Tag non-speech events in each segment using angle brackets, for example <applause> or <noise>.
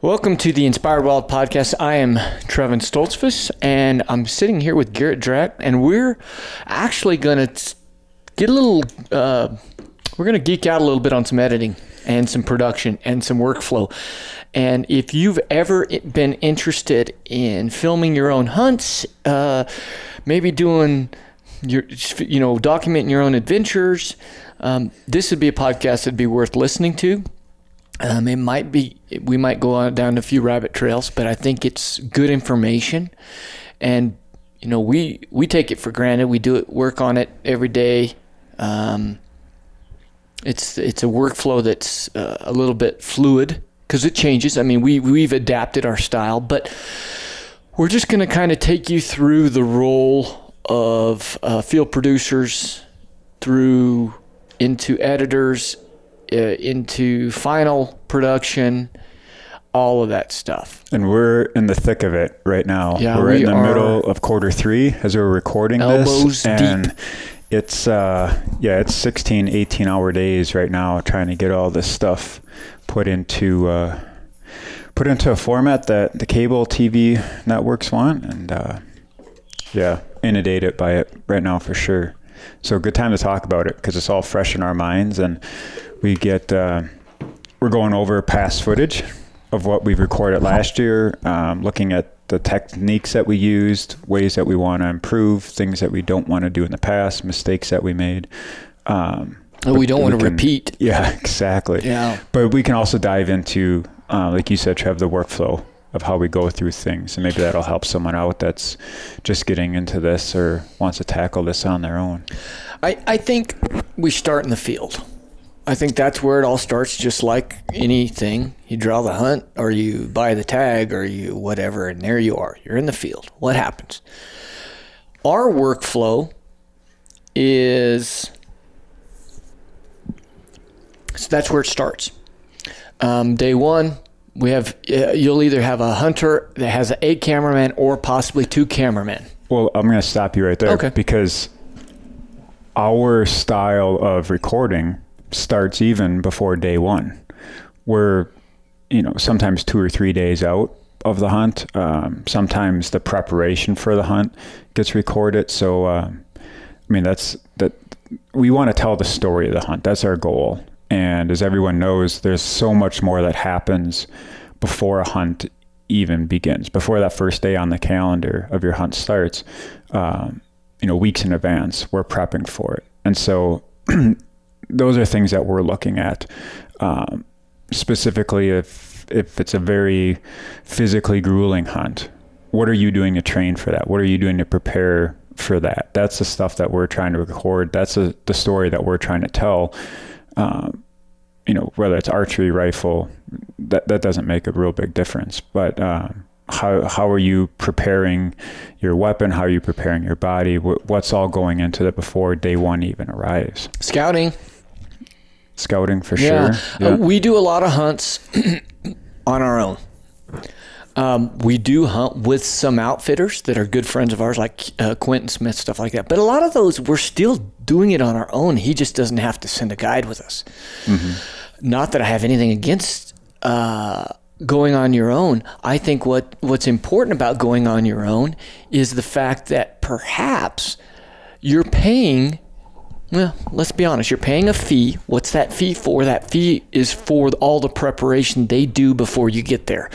Welcome to the Inspired Wild podcast. I am Trevin Stoltzfus, and I'm sitting here with Garrett Drack, and we're actually going to get a little, uh, we're going to geek out a little bit on some editing and some production and some workflow. And if you've ever been interested in filming your own hunts, uh, maybe doing your, you know, documenting your own adventures, um, this would be a podcast that'd be worth listening to. Um, it might be we might go down a few rabbit trails, but I think it's good information, and you know we we take it for granted. We do it work on it every day. Um, it's it's a workflow that's uh, a little bit fluid because it changes. I mean, we we've adapted our style, but we're just going to kind of take you through the role of uh, field producers through into editors into final production, all of that stuff. And we're in the thick of it right now. Yeah, we're we in the middle of quarter three as we're recording this. And deep. it's uh yeah, it's 16, 18 hour days right now trying to get all this stuff put into uh put into a format that the cable TV networks want and uh yeah, inundated by it right now for sure. So good time to talk about it because it's all fresh in our minds and we get uh, we're going over past footage of what we've recorded last year, um, looking at the techniques that we used, ways that we want to improve, things that we don't want to do in the past, mistakes that we made. Um, we don't want to can- repeat. <laughs> Yeah, exactly. Yeah. But we can also dive into, uh, like you said, Trev, the workflow of how we go through things, and maybe that'll help someone out that's just getting into this or wants to tackle this on their own. I, I think we start in the field. I think that's where it all starts, just like anything. You draw the hunt, or you buy the tag, or you whatever, and there you are. You're in the field. What happens? Our workflow is so that's where it starts. Um, day one, we have uh, you'll either have a hunter that has a cameraman or possibly two cameramen. Well, I'm going to stop you right there Okay. because our style of recording starts even before day one. We're, you know, sometimes two or three days out of the hunt. Um, sometimes the preparation for the hunt gets recorded. So, um, I mean, that's that. We want to tell the story of the hunt. That's our goal. And as everyone knows, there's so much more that happens before a hunt even begins, before that first day on the calendar of your hunt starts. Um, you know, weeks in advance, we're prepping for it. And so <clears throat> those are things that we're looking at. Um, specifically, if if it's a very physically grueling hunt, what are you doing to train for that? What are you doing to prepare for that? That's the stuff that we're trying to record. That's a, the story that we're trying to tell. Um, you know, whether it's archery, rifle, that that doesn't make a real big difference. But um, how how are you preparing your weapon? How are you preparing your body? Wh- What's all going into it before day one even arrives? Scouting, Scouting for Yeah. sure. Uh, we do a lot of hunts <clears throat> on our own. Um, we do hunt with some outfitters that are good friends of ours, like uh, Quentin Smith, stuff like that. But a lot of those, we're still doing it on our own. He just doesn't have to send a guide with us. Not that I have anything against uh, going on your own. I think what what's important about going on your own is the fact that perhaps you're paying well, let's be honest. You're paying a fee. What's that fee for? That fee is for all the preparation they do before you get there.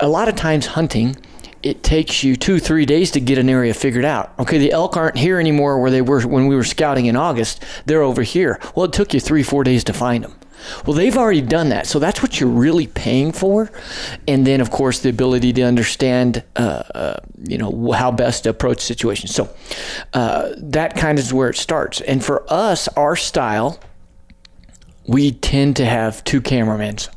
A lot of times, hunting, it takes you two, three days to get an area figured out. Okay, the elk aren't here anymore where they were when we were scouting in August. They're over here. Well, it took you three, four days to find them. Well, they've already done that. So that's what you're really paying for. And then, of course, the ability to understand, uh, uh, you know, how best to approach situations. So uh, that kind of is where it starts. And for us, our style, we tend to have two cameramans.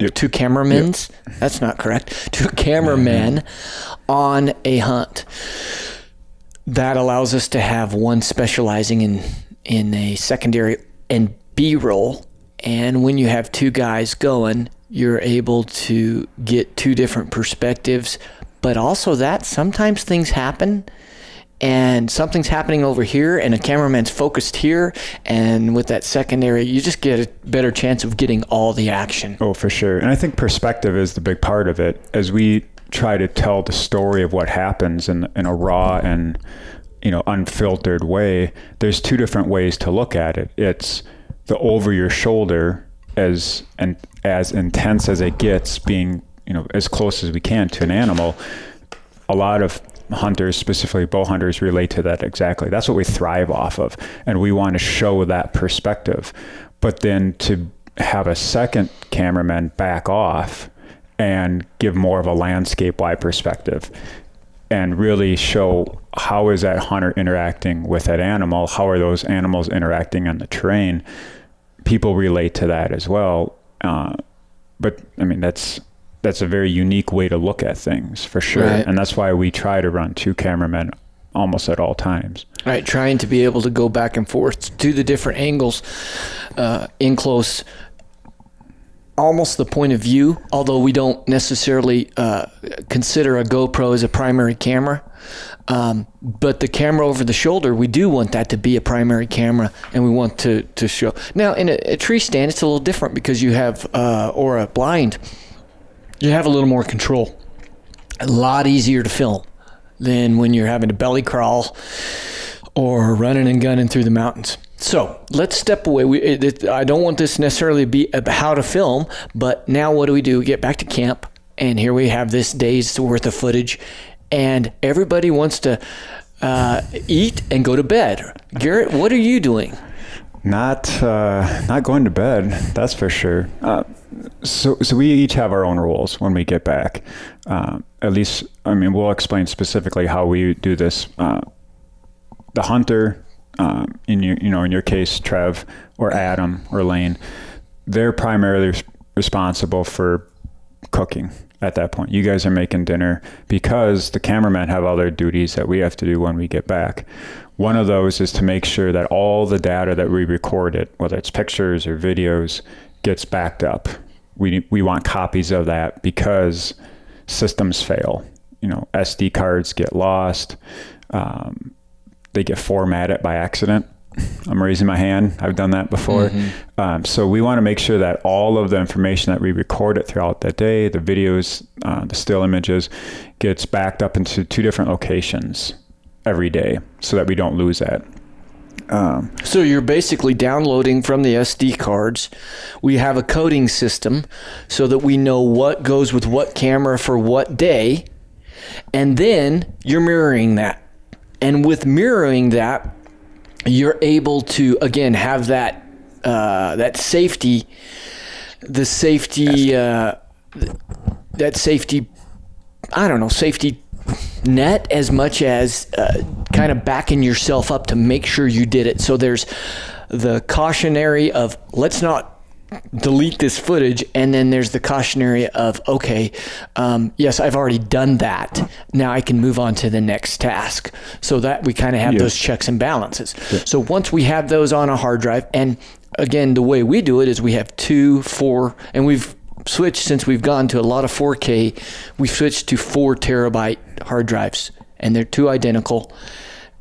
Yep. Two cameramans. That's not correct. Two cameramen on a hunt. That allows us to have one specializing in in a secondary and B roll. And when you have two guys going, you're able to get two different perspectives. But also that sometimes things happen and something's happening over here and a cameraman's focused here and with that secondary you just get a better chance of getting all the action Oh, for sure. And I think perspective is the big part of it. As we try to tell the story of what happens in, in a raw and you know unfiltered way, there's two different ways to look at it. It's the over your shoulder as and as intense as it gets, being you know as close as we can to an animal. A lot of hunters, specifically bow hunters, relate to that exactly. That's what we thrive off of, and we want to show that perspective. But then to have a second cameraman back off and give more of a landscape wide perspective and really show how is that hunter interacting with that animal how are those animals interacting on the terrain people relate to that as well uh, but i mean that's that's a very unique way to look at things for sure. Right. and that's why we try to run two cameramen almost at all times. Right trying to be able to go back and forth to the different angles uh, in close almost the point of view although we don't necessarily uh, consider a gopro as a primary camera um, but the camera over the shoulder we do want that to be a primary camera and we want to, to show now in a, a tree stand it's a little different because you have uh, or a blind you have a little more control a lot easier to film than when you're having to belly crawl or running and gunning through the mountains. So let's step away. We, it, it- I don't want this necessarily to be how to film, but now what do we do? We get back to camp, and here we have this day's worth of footage, and everybody wants to uh, eat and go to bed. Garrett, what are you doing? Not uh, not going to bed. That's for sure. Uh, so so we each have our own rules when we get back. Uh, at least, I mean, we'll explain specifically how we do this. Uh, the hunter, um, in your you know in your case, Trev or Adam or Lane, they're primarily responsible for cooking at that point. You guys are making dinner because the cameramen have other duties that we have to do when we get back. One of those is to make sure that all the data that we recorded, whether it's pictures or videos, gets backed up. We we want copies of that because systems fail. You know, SD cards get lost. Um, they get formatted by accident. I'm raising my hand. I've done that before. Um, so we want to make sure that all of the information that we recorded throughout that day, the videos, uh, the still images, gets backed up into two different locations every day, so that we don't lose that. So you're basically downloading from the SD cards. We have a coding system so that we know what goes with what camera for what day. And then you're mirroring that. And with mirroring that, you're able to again have that uh, that safety, the safety, uh, that safety. I don't know safety net as much as uh, kind of backing yourself up to make sure you did it. So there's the cautionary of let's not delete this footage, and then there's the cautionary of okay, um, yes, I've already done that. Now I can move on to the next task. So that we kind of have Yeah. those checks and balances. So once we have those on a hard drive, and again, the way we do it is we have two, four, and we've switched since we've gone to a lot of 4K. we've switched to four terabyte hard drives, and they're two identical,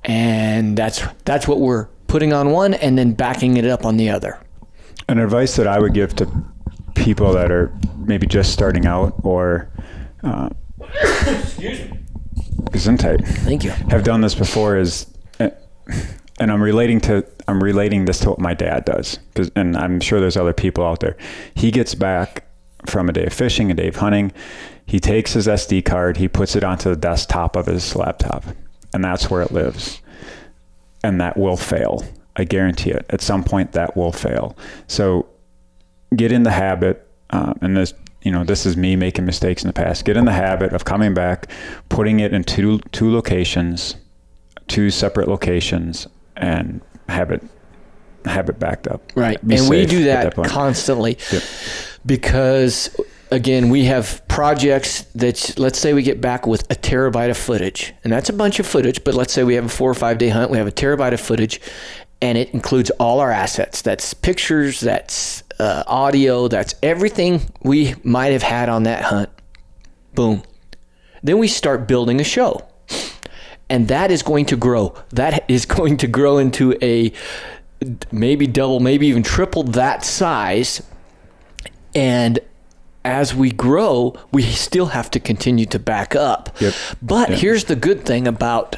and that's that's what we're putting on one and then backing it up on the other. An advice that I would give to people that are maybe just starting out or uh, Gesundheit. Thank you. have done this before is uh, and I'm relating to I'm relating this to what my dad does 'cause- and I'm sure there's other people out there. He gets back from a day of fishing, a day of hunting. He takes his SD card, he puts it onto the desktop of his laptop, and that's where it lives. And that will fail. I guarantee it. At some point, that will fail. So get in the habit, um, and this, you know, this is me making mistakes in the past. Get in the habit of coming back, putting it in two two locations, two separate locations, and have it have it backed up. Right. Be and we do at that, constantly Yep. because, again, we have projects that, let's say we get back with a terabyte of footage, and that's a bunch of footage, but let's say we have a four or five day hunt, we have a terabyte of footage, and it includes all our assets. That's pictures, that's uh, audio, that's everything we might have had on that hunt. Boom. Then we start building a show. and that is going to grow. That <laughs> is going to grow into a maybe double, maybe even triple that size. And as we grow, we still have to continue to back up. Yep. But Yep. here's the good thing about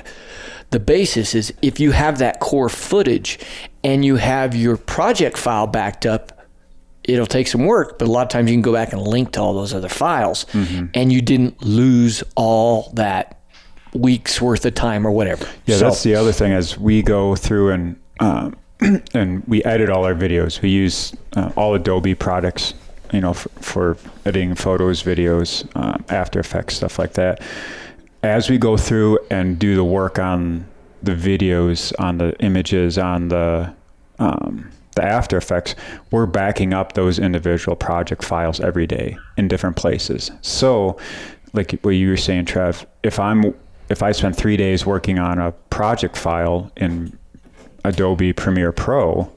the basis is if you have that core footage and you have your project file backed up, it'll take some work, but a lot of times you can go back and link to all those other files Mm-hmm. and you didn't lose all that weeks worth of time or whatever. Yeah, So- that's the other thing. As we go through and um, <clears throat> and we edit all our videos, we use uh, all Adobe products, you know, for, for editing photos, videos, um, After Effects, stuff like that. As we go through and do the work on the videos, on the images, on the um, the After Effects, we're backing up those individual project files every day in different places. So, like what you were saying, Trev, if I'm if I spend three days working on a project file in Adobe Premiere Pro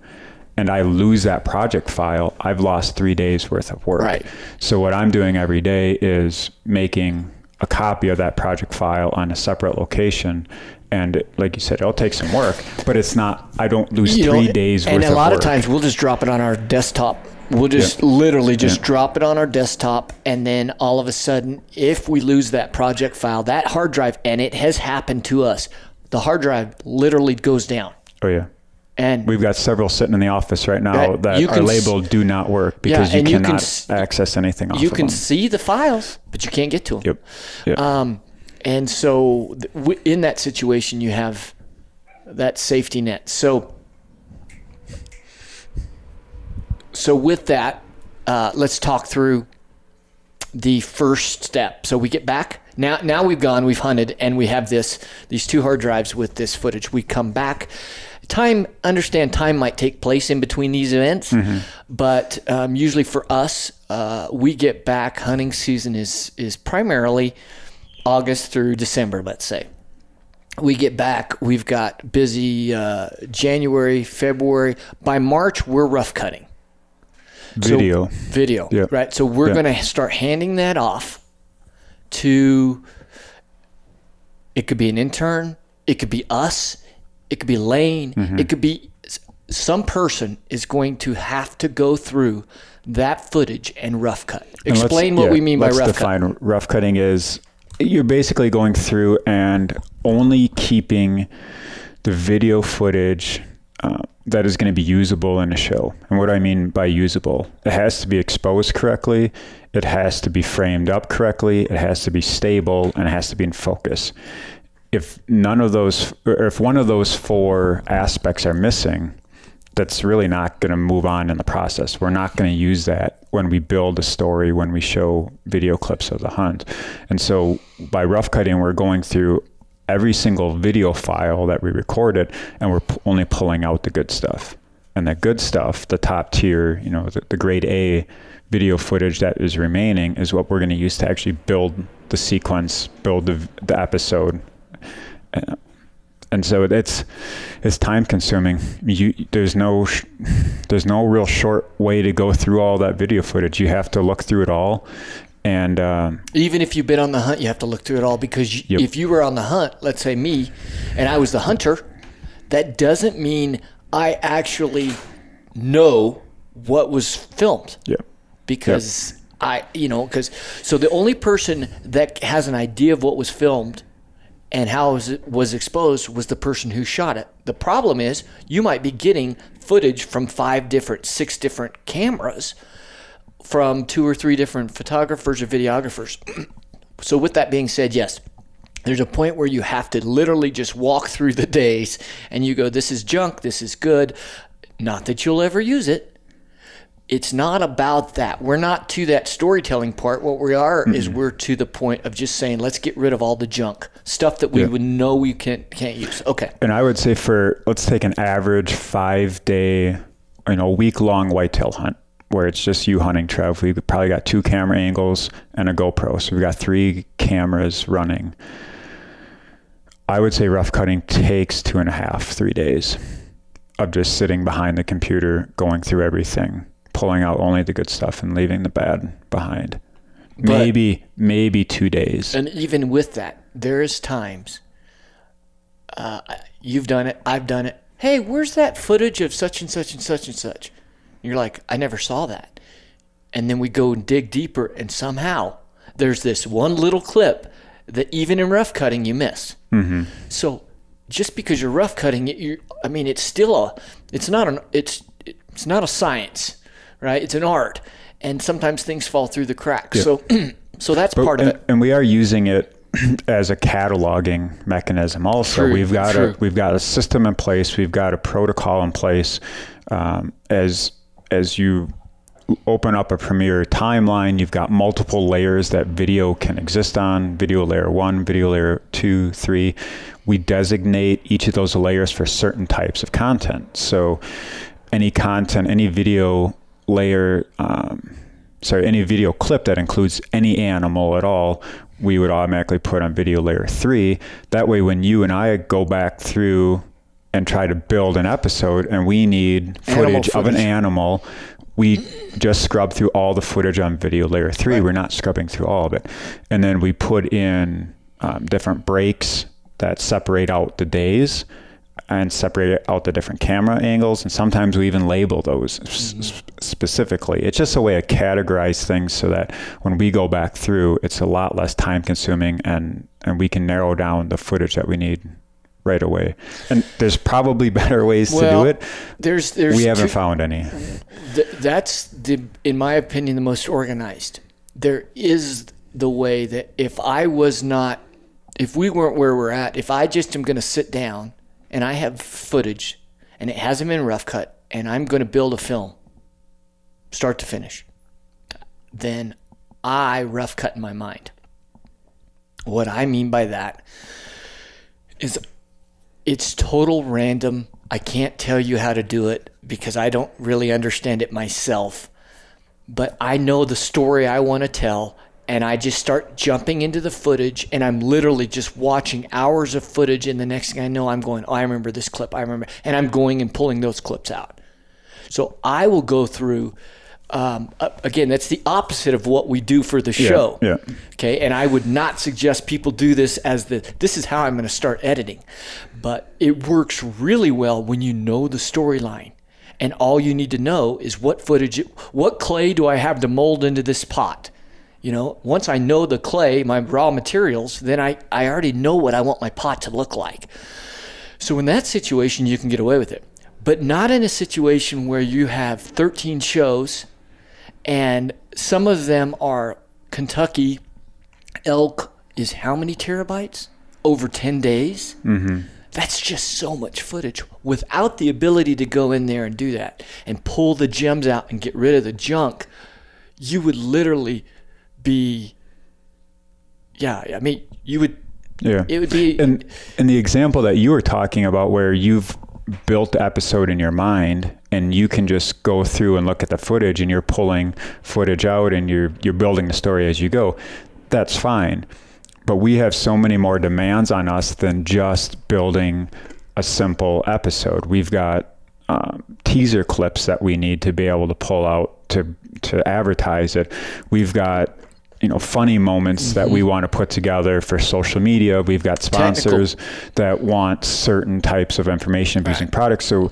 and I lose that project file, I've lost three days worth of work. Right. So what I'm doing every day is making a copy of that project file on a separate location. And like you said, it'll take some work, but it's not, I don't lose You know, three days and a lot of of times we'll just drop it on our desktop. We'll just literally just drop it on our desktop, and then all of a sudden, if we lose that project file, that hard drive, and it has happened to us, the hard drive literally goes down. oh yeah. And We've got several sitting in the office right now that You are can s- labeled do not work because you and you can cannot s- access anything off you can them. see the files, but you can't get to them. Yep. Yep. Um, and so th- in that situation, you have that safety net. So, so with that, uh, let's talk through the first step. So we get back now. Now we've gone, we've hunted, and we have this these two hard drives with this footage. We come back. Time understand time might take place in between these events, but um, usually for us, uh, we get back. Hunting season is is primarily August through December. Let's say we get back. We've got busy uh, January, February. By March, we're rough cutting Video. video Yeah. right so we're Yeah. going to start handing that off to it could be an intern it could be us it could be lane Mm-hmm. it could be some person is going to have to go through that footage and rough cut explain what yeah, we mean by rough cut define rough cutting is you're basically going through and only keeping the video footage uh, that is going to be usable in a show. And what do I mean by usable? It has to be exposed correctly, it has to be framed up correctly, it has to be stable, and it has to be in focus. If none of those, or if one of those four aspects are missing, that's really not going to move on in the process. We're not going to use that when we build a story, when we show video clips of the hunt. And so by rough cutting, we're going through every single video file that we recorded and we're p- only pulling out the good stuff. And the good stuff, the top tier, you know, the, the grade A video footage that is remaining is what we're going to use to actually build the sequence, build the, the episode, and so it's it's time consuming. You there's no sh- there's no real short way to go through all that video footage. You have to look through it all, and um, even if you've been on the hunt, you have to look through it all because y Yep. if you were on the hunt, let's say me, and I was the hunter, that doesn't mean I actually know what was filmed yeah, because I, you know, because so the only person that has an idea of what was filmed and how it was exposed was the person who shot it. The problem is you might be getting footage from five different, six different cameras from two or three different photographers or videographers. <clears throat> so with that being said, yes, there's a point where you have to literally just walk through the days and you go, this is junk, this is good. Not that you'll ever use it. It's not about that. We're not to that storytelling part. What we are is mm-hmm. we're to the point of just saying, let's get rid of all the junk stuff that we Yeah. would know we can't can't use. Okay. and I would say for let's take an average five day, you know, week long whitetail hunt where it's just you hunting, Trev. We probably got two camera angles and a GoPro, so we've got three cameras running. I would say rough cutting takes two and a half, three days of just sitting behind the computer, going through everything, pulling out only the good stuff and leaving the bad behind. But- maybe, maybe two days. And even with that, there is times uh, you've done it, I've done it. Hey, where's that footage of such and such and such and such? You're like, I never saw that. And then we go and dig deeper, and somehow there's this one little clip that even in rough cutting you miss. Mm-hmm. So just because you're rough cutting it, you I mean, it's still a, it's not an, it's, it's not a science, right? It's an art, and sometimes things fall through the cracks. Yeah. So, <clears throat> so that's But- part of and, it. and we are using it <clears throat> as a cataloging mechanism. Also, True, we've got true. a we've got a system in place. We've got a protocol in place. Um, as as you open up a Premiere timeline, you've got multiple layers that video can exist on. Video layer one, video layer two, three. We designate each of those layers for certain types of content. So, any content, any video layer. Um, sorry, any video clip that includes any animal at all, we would automatically put on video layer three. That way, when you and I go back through and try to build an episode and we need Animal footage, of an animal, we just scrub through all the footage on video layer three. We're not scrubbing through all of it. And then we put in um, different breaks that separate out the days and separate out the different camera angles. And sometimes we even label those s- s- mm-hmm. specifically. It's just a way to categorize things so that when we go back through, it's a lot less time consuming and, and we can narrow down the footage that we need right away. And there's probably <laughs> better ways Well, to do it. There's, there's, We haven't two- found any. Th- that's the, in my opinion, the most organized. There is the way that if I was not, if we weren't where we're at, if I just am going to sit down and I have footage and it hasn't been rough cut and I'm going to build a film, start to finish, then I rough cut in my mind. What I mean by that is it's total random. I can't tell you how to do it because I don't really understand it myself. But I know the story I want to tell, and I just start jumping into the footage, and I'm literally just watching hours of footage. And the next thing I know, I'm going, oh, I remember this clip. I remember. And I'm going and pulling those clips out. So I will go through. Um, uh, again, that's the opposite of what we do for the show. yeah. Okay, and I would not suggest people do this as the this is how I'm going to start editing, but it works really well when you know the storyline, and all you need to know is what footage, what clay do I have to mold into this pot. You know, once I know the clay, my raw materials, then I, I already know what I want my pot to look like. So in that situation, you can get away with it, but not in a situation where you have 13 shows and some of them are Kentucky elk is how many terabytes over 10 days mm-hmm. that's just so much footage without the ability to go in there and do that and pull the gems out and get rid of the junk you would literally be yeah i mean you would Yeah. it would be and and the example that you were talking about where you've built the episode in your mind and you can just go through and look at the footage and you're pulling footage out and you're you're building the story as you go that's fine. But we have so many more demands on us than just building a simple episode. We've got um, teaser clips that we need to be able to pull out to to advertise it. We've got you know funny moments that we mm-hmm. want to put together for social media. We've got sponsors that want certain types of information using products. So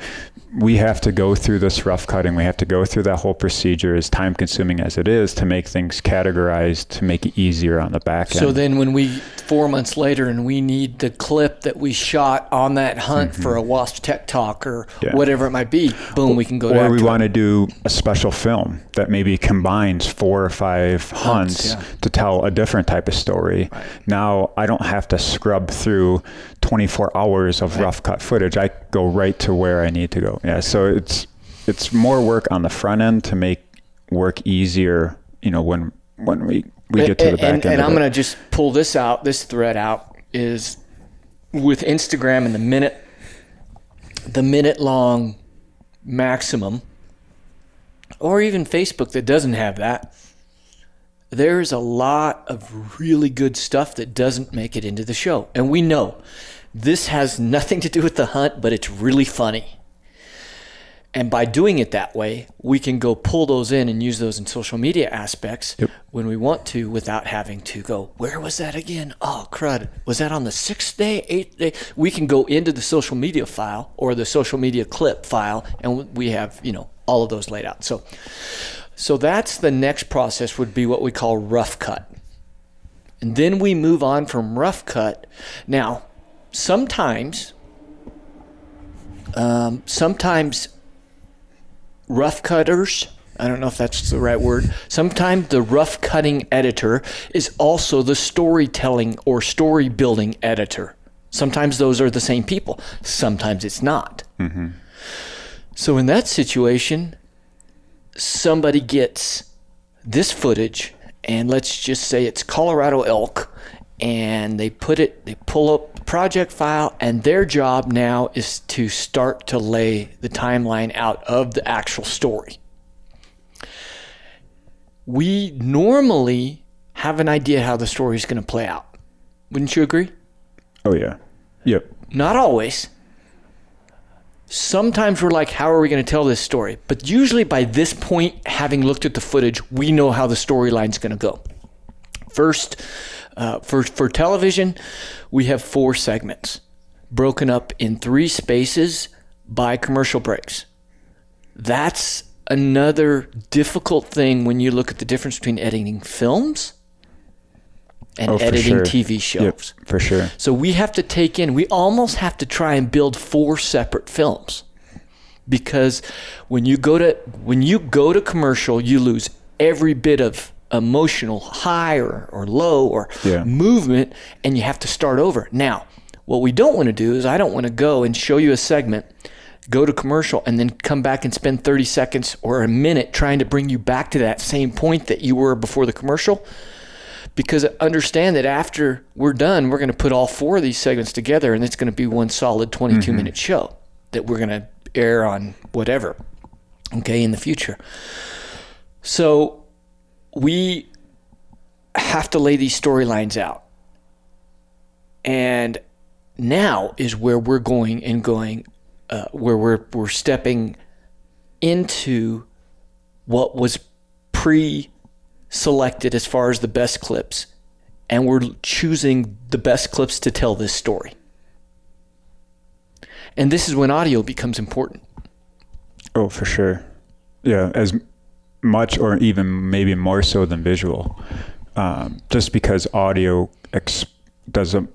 we have to go through this rough cutting we have to go through that whole procedure as time consuming as it is to make things categorized to make it easier on the back end So then, when we four months later and we need the clip that we shot on that hunt for a Wasp Tech Talk or Mm-hmm. Yeah. whatever it might be, boom, we can go. or we want to do a special film that maybe combines four or five hunts, yeah. to tell a different type of story. Now I don't have to scrub through 24 hours of rough cut footage. I go right to where I need to go. Yeah, so it's it's more work on the front end to make work easier. You know, when when we we get to the back and, end. and I'm going to just pull this out, this thread out is with Instagram and the minute, the minute long maximum, or even Facebook that doesn't have that. There's a lot of really good stuff that doesn't make it into the show. And we know this has nothing to do with the hunt, but it's really funny. And by doing it that way, we can go pull those in and use those in social media aspects Yep. when we want to without having to go, where was that again? Oh, crud. Was that on the sixth day, eighth day? We can go into the social media file or the social media clip file, and we have, you know, all of those laid out. So, so that's the next process would be what we call rough cut. And then we move on from rough cut. Now, sometimes, um, sometimes rough cutters, I don't know if that's the right word, sometimes the rough cutting editor is also the storytelling or story building editor. Sometimes those are the same people, sometimes it's not. Mm-hmm. So in that situation, somebody gets this footage and let's just say it's Colorado elk and they put it they pull up the project file and their job now is to start to lay the timeline out of the actual story. We normally have an idea how the story is going to play out. Wouldn't you agree? Oh yeah. Yep. Not always. Sometimes we're like, how are we going to tell this story? But usually by this point, having looked at the footage, we know how the storyline's going to go. First, uh, for, for television, we have four segments broken up in three spaces by commercial breaks. That's another difficult thing when you look at the difference between editing films and Oh, editing sure. TV shows. Yep. For sure. So we have to take in, we almost have to try and build four separate films. Because when you go to when you go to commercial, you lose every bit of emotional high or, or low or Yeah. movement and you have to start over. Now, what we don't want to do is I don't want to go and show you a segment, go to commercial and then come back and spend 30 seconds or a minute trying to bring you back to that same point that you were before the commercial because understand that after we're done, we're going to put all four of these segments together and it's going to be one solid 22 mm-hmm. minute show that we're going to air on whatever, okay, in the future. So we have to lay these storylines out. And now is where we're going and going, uh, where we're, we're stepping into what was pre selected as far as the best clips, and we're choosing the best clips to tell this story. And this is when audio becomes important. Oh, for sure. Yeah, as much or even maybe more so than visual, um, just because audio ex- does a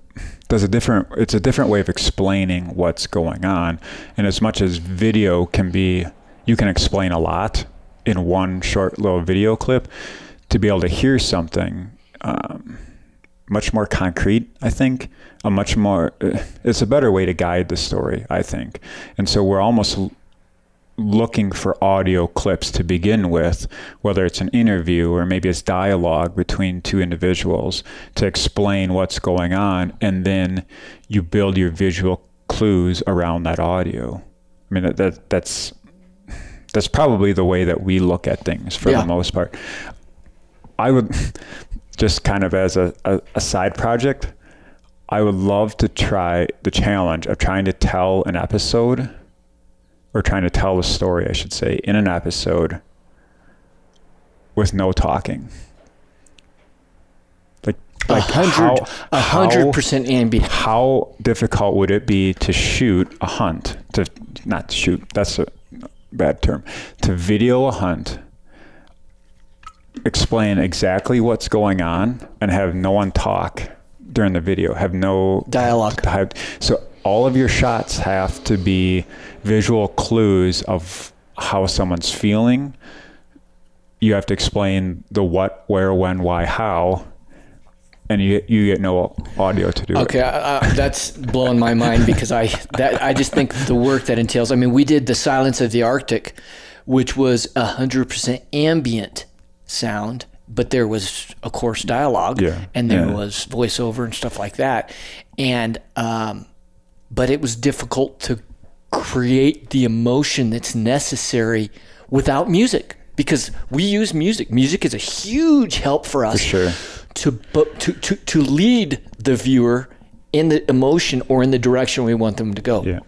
does a different. It's a different way of explaining what's going on, and as much as video can be, you can explain a lot in one short little video clip. To be able to hear something. Um, much more concrete, I think. A much more, uh, it's a better way to guide the story, I think. And so we're almost looking for audio clips to begin with, whether it's an interview or maybe it's dialogue between two individuals to explain what's going on. And then you build your visual clues around that audio. I mean, that, that that's, that's probably the way that we look at things for Yeah. the most part. I would <laughs> just kind of as a, a, a side project, I would love to try the challenge of trying to tell an episode or trying to tell a story, I should say, in an episode with no talking. Like, like a hundred percent ambient. how difficult would it be to shoot a hunt to not shoot that's a bad term to video a hunt explain exactly what's going on and have no one talk during the video have no Dialogue. so all of your shots have to be visual clues of how someone's feeling you have to explain the what where when why how and you you get no audio to do it Okay, uh, that's blowing my mind because I that I just think the work that entails. I mean, we did the Silence of the Arctic, which was hundred percent ambient sound, but there was, of course, dialogue, Yeah, and there yeah. was voiceover and stuff like that, and um, but it was difficult to create the emotion that's necessary without music because we use music. Music is a huge help for us sure. to, to to to lead the viewer in the emotion or in the direction we want them to go. yeah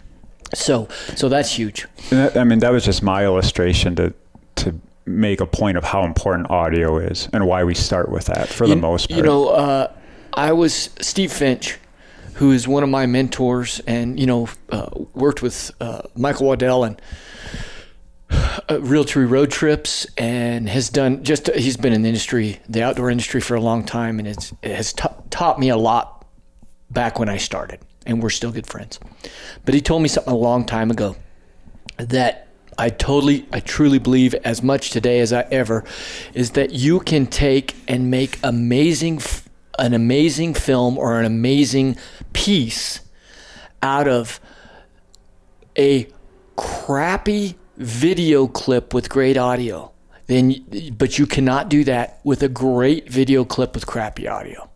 So so that's huge. That- I mean, that was just my illustration to to make a point of how important audio is and why we start with that for the most part. You know, uh, I was Steve Finch, who is one of my mentors, and you know, uh, worked with uh, Michael Waddell and uh, Realtree Road Trips, and has done just he's been in the industry, the outdoor industry, for a long time, and it's, it has ta- taught me a lot back when I started, and we're still good friends. But he told me something a long time ago that I totally, I truly believe as much today as I ever is that you can take and make amazing, an amazing film or an amazing piece out of a crappy video clip with great audio. Then, but you cannot do that with a great video clip with crappy audio.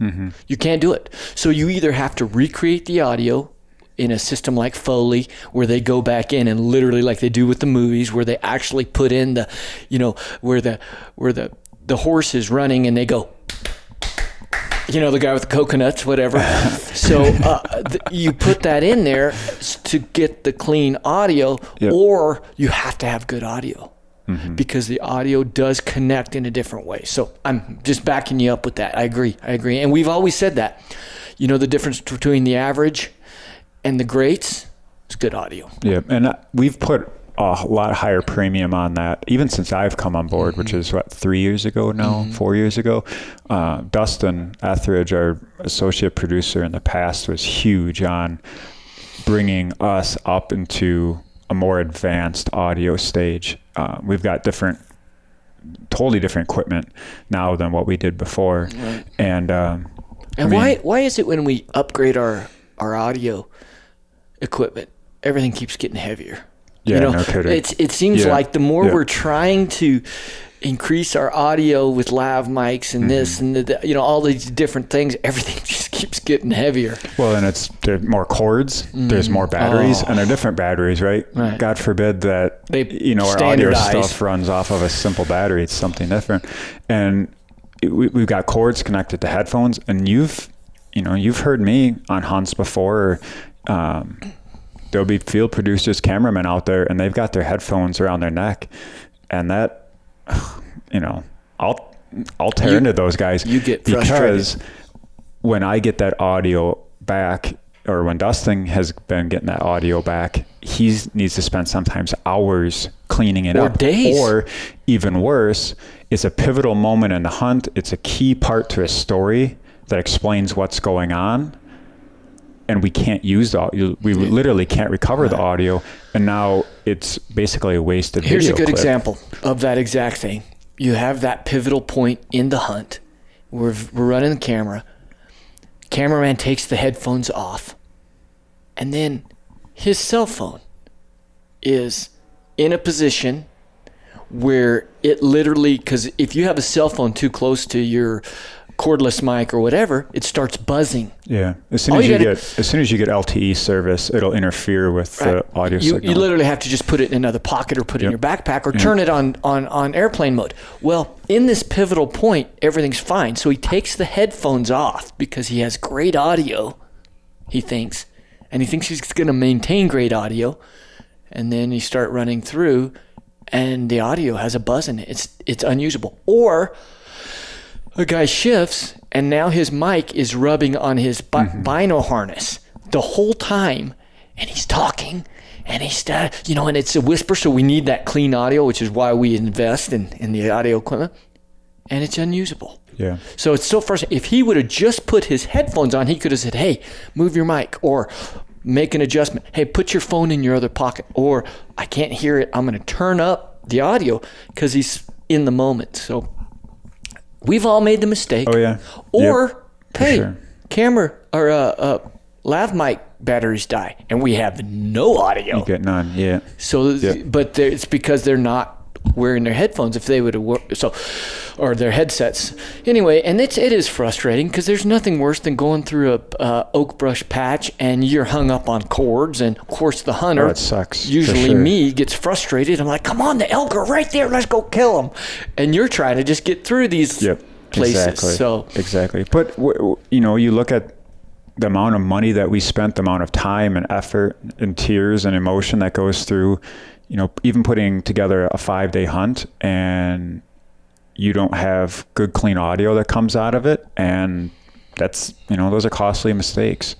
Mm-hmm. You can't do it. So you either have to recreate the audio in a system like Foley, where they go back in and literally, like they do with the movies, where they actually put in the, you know, where the where the the horse is running and they go. You know the guy with the coconuts, whatever. <laughs> so uh, th- you put that in there to get the clean audio, Yep. or you have to have good audio because the audio does connect in a different way. So I'm just backing you up with that. I agree. I agree. And we've always said that. You know the difference between the average and the greats is good audio. Yeah, and uh, we've put a lot higher premium on that, even since I've come on board, which is what three years ago now, four years ago. Uh, Dustin Etheridge, our associate producer in the past, was huge on bringing us up into a more advanced audio stage. Uh, we've got different, totally different equipment now than what we did before, and. Um, I And mean- why why is it when we upgrade our our audio equipment, everything keeps getting heavier? Yeah, no kidding. It's it seems Yeah, like the more yeah. we're trying to increase our audio with lav mics and Mm-hmm. this and the, the- you know all these different things, <laughs> everything just keeps getting heavier. Well, and it's there's more cords, there's more batteries, and they're different batteries, right? Right. God forbid that They you know our audio stuff runs off of a simple battery. It's something different, and we, we've got cords connected to headphones. And you've you know you've heard me on hunts before. Um, there'll be field producers, cameramen out there, and they've got their headphones around their neck, and that <sighs> you know I'll I'll tear You- into those guys. you get because frustrated. when I get that audio back, or when Dustin has been getting that audio back, he needs to spend sometimes hours cleaning it Or up. days. Or even worse, it's a pivotal moment in the hunt. It's a key part to a story that explains what's going on. And we can't use the audio. We literally can't recover the audio. And now it's basically a wasted Here's a good clip. example of that exact thing. You have that pivotal point in the hunt. We're, we're running the camera. Cameraman takes the headphones off. And then his cell phone is in a position where it literally, because if you have a cell phone too close to your cordless mic or whatever, it starts buzzing. Yeah. As soon All as you you, gotta- get as soon as you get LTE service, it'll interfere with the audio you, signal. you literally have to just put it in another pocket or put it in your backpack or turn it on, on, on airplane mode. Well, in this pivotal point, everything's fine. So he takes the headphones off because he has great audio, he thinks, and he thinks he's going to maintain great audio. And then you start running through, and the audio has a buzz in it. It's, it's unusable. Or a guy shifts and now his mic is rubbing on his bi- bino harness the whole time and he's talking and he's uh, you know and it's a whisper so we need that clean audio which is why we invest in, in the audio equipment and it's unusable. Yeah. so it's so frustrating if he would have just put his headphones on he could have said hey move your mic or make an adjustment hey put your phone in your other pocket or i can't hear it i'm going to turn up the audio because he's in the moment. So we've all made the mistake Oh yeah. or Yep, hey, sure. camera or uh, uh, lav mic batteries die, and we have no audio. You get none. Yeah. So, Yep. but it's because they're not wearing their headphones. If they would have wor- so, or their headsets anyway, and it's it is frustrating because there's nothing worse than going through a uh, oak brush patch and you're hung up on cords, and of course the hunter, Oh, sucks, Usually sure. me gets frustrated. I'm like, come on, the elk are right there. Let's go kill them, and you're trying to just get through these Yep. places. Exactly. So exactly. But you know, you look at the amount of money that we spent, the amount of time and effort and tears and emotion that goes through, you know, even putting together a five day hunt and you don't have good clean audio that comes out of it and that's you know those are costly mistakes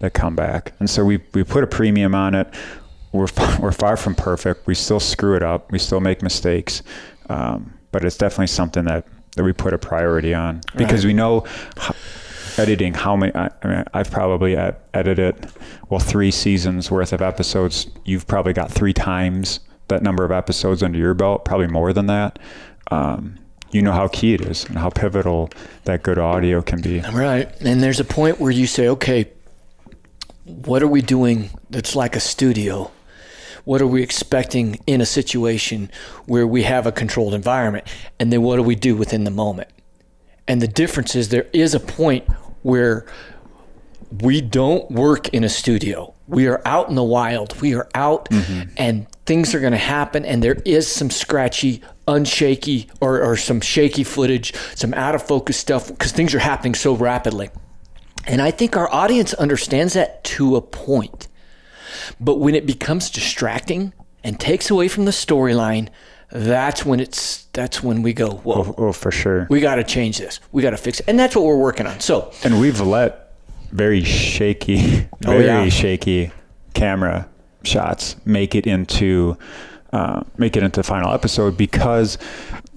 that come back. And so we we put a premium on it. We're <laughs> far, we're far from perfect. We still screw it up. We still make mistakes. Um, but it's definitely something that that we put a priority on because Right. we know editing how many I, I mean, I've probably ed- edited well three seasons worth of episodes you've probably got three times that number of episodes under your belt probably more than that um, you know how key it is and how pivotal that good audio can be Right. And there's a point where you say, okay, what are we doing that's like a studio? What are we expecting in a situation where we have a controlled environment? And then what do we do within the moment? And the difference is there is a point where we don't work in a studio. We are out in the wild. We are out mm-hmm. and things are going to happen. And there is some scratchy, unshaky, or, or some shaky footage, some out of focus stuff because things are happening so rapidly. And I think our audience understands that to a point. But when it becomes distracting and takes away from the storyline, that's when it's that's when we go, whoa, oh, oh for sure we got to change this. We got to fix it. And that's what we're working on. So, and we've let very shaky Oh, very yeah. shaky camera shots make it into uh, make it into the final episode because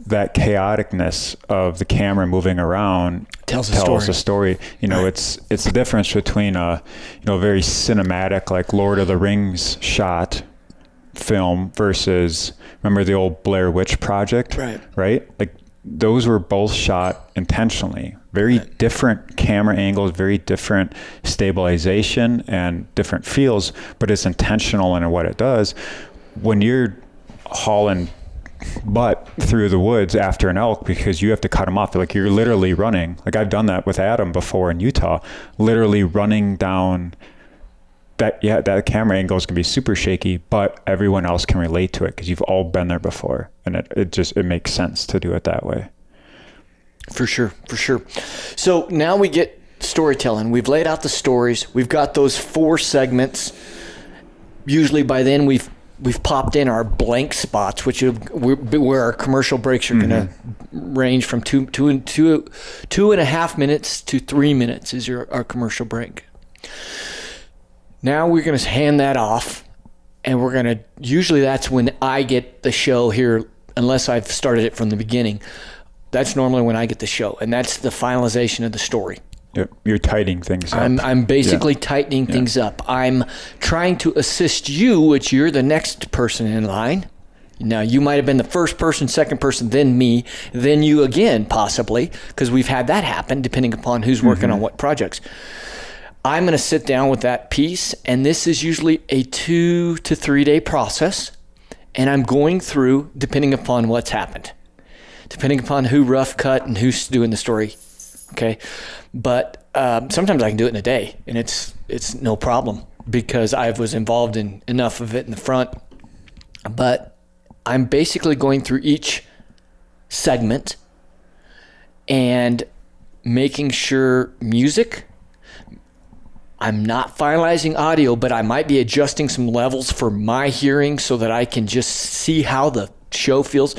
that chaoticness of the camera moving around Tells a story. a story. You know, it's it's the difference between a you know very cinematic like Lord of the Rings shot film versus remember the old Blair Witch Project, Right. Right, like those were both shot intentionally. Very different camera angles, very different stabilization and different feels, but it's intentional in what it does. When you're hauling butt through the woods after an elk because you have to cut them off. Like you're literally running. Like I've done that with Adam before in Utah, literally running down that yeah that camera angle is going to be super shaky but everyone else can relate to it because you've all been there before and it, it just it makes sense to do it that way For sure, for sure. So now we get storytelling. We've laid out the stories. We've got those four segments. Usually by then we've we've popped in our blank spots, which are where our commercial breaks are going to mm-hmm. range from two two and two two and a half minutes to three minutes is your our commercial break. Now we're going to hand that off, and we're going to. Usually that's when I get the show here, unless I've started it from the beginning. That's normally when I get the show, and that's the finalization of the story. Yep, you're tightening things up I'm, I'm basically tightening things up. I'm trying to assist you, which you're the next person in line. Now, you might have been the first person, second person, then me, then you again, possibly, because we've had that happen depending upon who's working on mm-hmm. what projects. I'm going to sit down with that piece, and this is usually a two to three day process. And I'm going through, depending upon what's happened, depending upon who rough cut and who's doing the story. Okay, but um, sometimes I can do it in a day, and it's it's no problem because I was involved in enough of it in the front. But I'm basically going through each segment and making sure music. I'm not finalizing audio, but I might be adjusting some levels for my hearing so that I can just see how the show feels.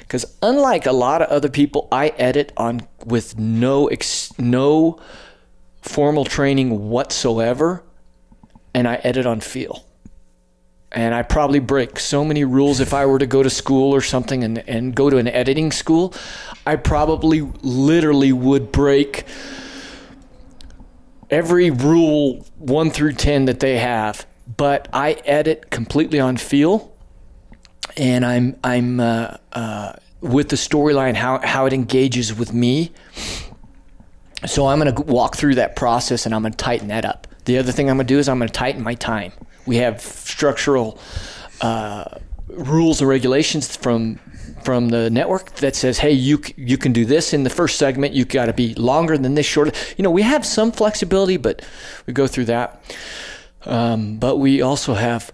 Because unlike a lot of other people, I edit on with no ex, no formal training whatsoever, and I edit on feel. And I probably break so many rules if I were to go to school or something and, and go to an editing school. I probably literally would break every rule one through 10 that they have. But I edit completely on feel and I'm I'm uh, uh, with the storyline how how it engages with me. So I'm going to walk through that process and I'm going to tighten that up. The other thing I'm going to do is I'm going to tighten my time. We have structural uh, rules and regulations from from the network that says, "Hey, you you can do this in the first segment. You got to be longer than this, shorter." You know, we have some flexibility, but we go through that. Um, but we also have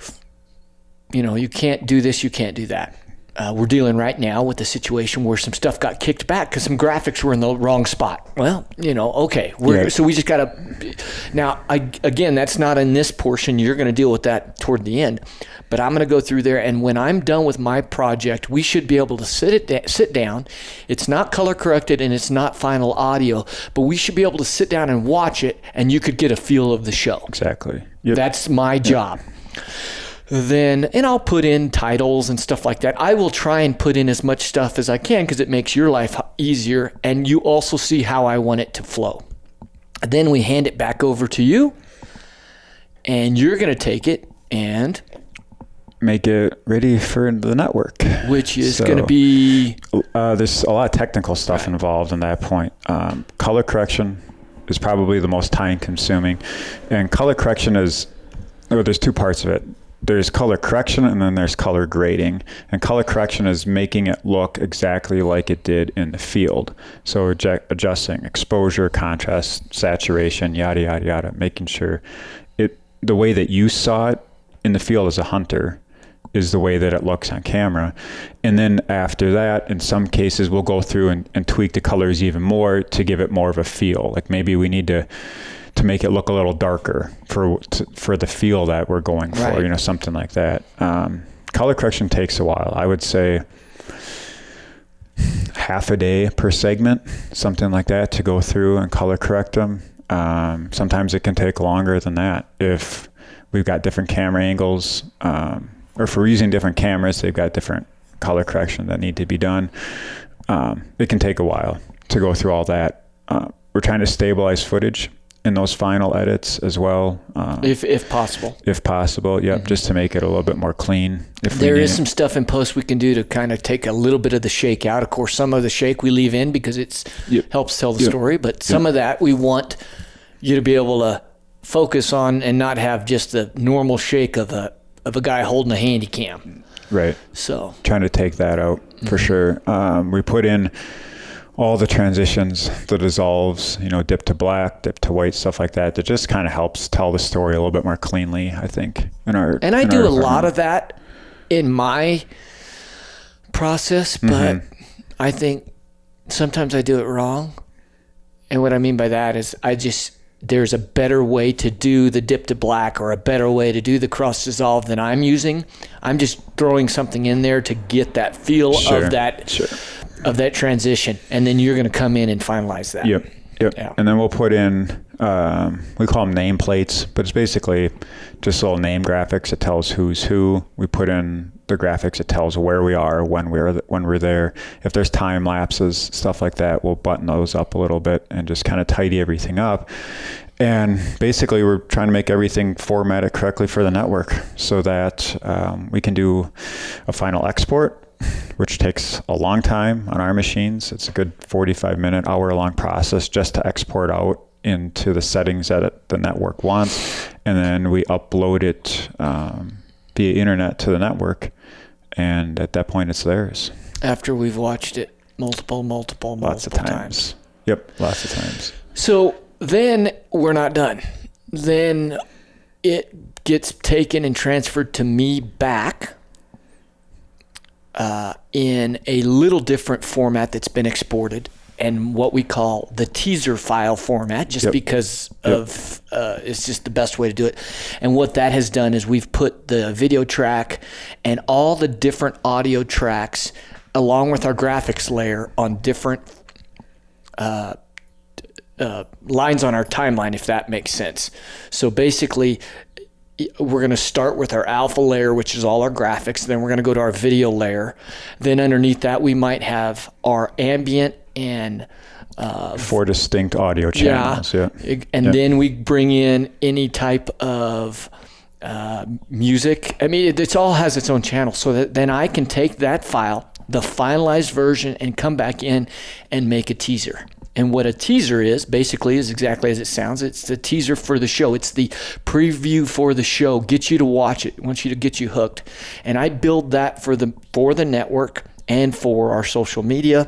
you know, you can't do this, you can't do that. Uh, we're dealing right now with a situation where some stuff got kicked back because some graphics were in the wrong spot. Well, you know, okay, we're, Yeah. so we just got to. Now, I, again, that's not in this portion. You're going to deal with that toward the end, but I'm going to go through there. And when I'm done with my project, we should be able to sit it da- sit down. It's not color corrected and it's not final audio, but we should be able to sit down and watch it, and you could get a feel of the show. Exactly. Yep. That's my job. Then, and I'll put in titles and stuff like that. I will try and put in as much stuff as I can because it makes your life easier, and you also see how I want it to flow. Then we hand it back over to you, and you're going to take it, and Make it ready for the network. which is So- going to be Uh, there's a lot of technical stuff involved in that point. Um, color correction is probably the most time consuming. And color correction is, oh, there's two parts of it. There's color correction and then there's color grading. And color correction is making it look exactly like it did in the field. So adju- adjusting exposure, contrast, saturation, yada, yada, yada, making sure it, the way that you saw it in the field as a hunter is the way that it looks on camera. And then after that, in some cases, we'll go through and, and tweak the colors even more to give it more of a feel. Like maybe we need to to make it look a little darker for to, for the feel that we're going for. Right. You know, something like that. Um, color correction takes a while. I would say half a day per segment, something like that, to go through and color correct them. Um, sometimes it can take longer than that if we've got different camera angles, um, or if we're using different cameras, they've got different color correction that need to be done. Um, it can take a while to go through all that. Uh, we're trying to stabilize footage in those final edits as well, um, if, if possible. if possible. possible. Yep, just to make it a little bit more clean. If we There it. some stuff in post we can do to kind of take a little bit of the shake out. Of course, some of the shake we leave in because it's Yep. helps tell the Yep. story, but some of that we want you to be able to focus on and not have just the normal shake of a of a guy holding a handy cam. right. So trying to take that out for sure. Um, we put in all the transitions, the dissolves, you know, dip to black, dip to white, stuff like that. That just kind of helps tell the story a little bit more cleanly, I think. In our and I do a lot of that in my process, but mm-hmm. I think sometimes I do it wrong. And what I mean by that is I just there's a better way to do the dip to black or a better way to do the cross dissolve than I'm using. I'm just throwing something in there to get that feel Sure, of that sure. Of that transition, and then you're going to come in and finalize that. Yep. Yep. Yeah. And then we'll put in, um, we call them nameplates, but it's basically just little name graphics that tells who's who. We put in the graphics that tells where we are when we're when we're there. If there's time lapses, stuff like that, we'll button those up a little bit and just kind of tidy everything up. And basically, we're trying to make everything formatted correctly for the network so that um, we can do a final export which takes a long time on our machines. It's a good 45 minute, hour long process just to export out into the settings that it, the network wants. And then we upload it um, via internet to the network. And at that point, it's theirs. After we've watched it multiple, multiple, Lots of multiple times. Yep, lots of times. So then we're not done. Then it gets taken and transferred to me back uh, in a little different format that's been exported and what we call the teaser file format just Yep. because Yep. of uh, it's just the best way to do it and what that has done is we've put the video track and all the different audio tracks along with our graphics layer on different uh, lines on our timeline, if that makes sense. So basically, we're going to start with our alpha layer, which is all our graphics. Then we're going to go to our video layer. Then underneath that, we might have our ambient and Four distinct audio channels. Yeah. and Yeah. then we bring in any type of uh, music. I mean, it, it all has its own channel. So that then I can take that file, the finalized version, and come back in and make a teaser. And what a teaser is basically is exactly as it sounds. It's the teaser for the show. It's the preview for the show. Get you to watch it. Wants you to get you hooked. And I build that for the for the network and for our social media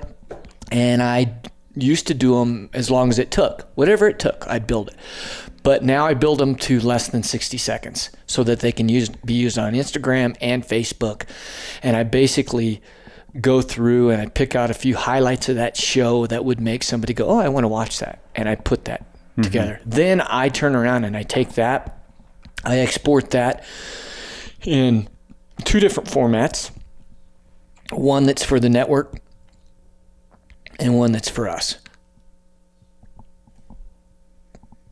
and I used to do them as long as it took, whatever it took, I'd build it. But now I build them to less than 60 seconds so that they can use be used on Instagram and Facebook. And I basically go through and I pick out a few highlights of that show that would make somebody go, "Oh, I want to watch that." And I put that mm-hmm. together. Then I turn around and I take that, I export that in two different formats. One that's for the network and one that's for us.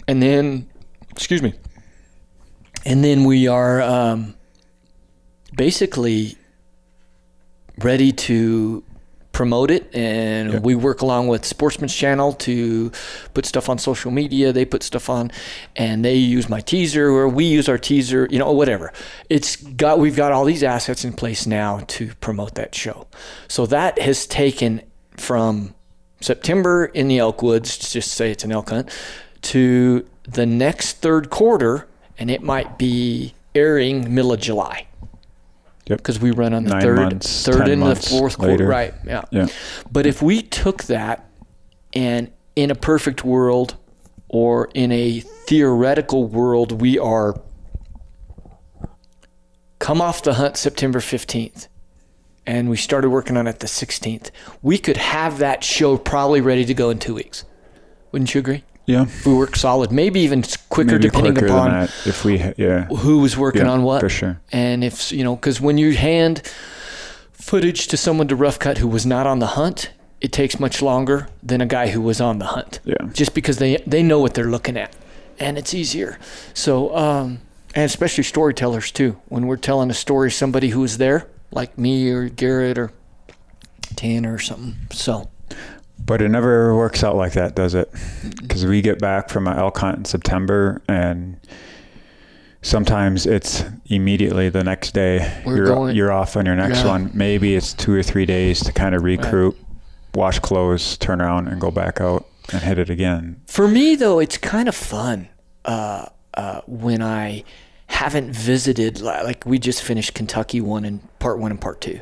And then, excuse me, and then we are um, basically ready to promote it. And yep. we work along with sportsman's channel to put stuff on social media. They put stuff on and they use my teaser or we use our teaser you know whatever. It's got we've got all these assets in place now to promote that show. So that has taken from september in the elk woods just say it's an elk hunt to the next third quarter and it might be airing middle of july because yep. we run on the Nine third, months, third and the fourth quarter, right? Yeah. yeah. But if we took that and in a perfect world or in a theoretical world, we are come off the hunt September 15th and we started working on it the 16th. We could have that show probably ready to go in two weeks. Wouldn't you agree? Yeah. If we work solid, maybe even quicker maybe depending quicker upon if we yeah who was working yeah, on what for sure. And if you know, because when you hand footage to someone to rough cut who was not on the hunt, it takes much longer than a guy who was on the hunt. Yeah. Just because they they know what they're looking at, and it's easier. So um, and especially storytellers too. When we're telling a story, somebody who was there, like me or Garrett or Tanner or something. So but it never works out like that, does it? Because we get back from an elk hunt in September, and sometimes it's immediately the next day. We're you're going, you're off on your next yeah. one. Maybe it's two or three days to kind of recruit, right. wash clothes, turn around, and go back out and hit it again. For me, though, it's kind of fun uh, uh, when I haven't visited. Like we just finished Kentucky one and part one and part two,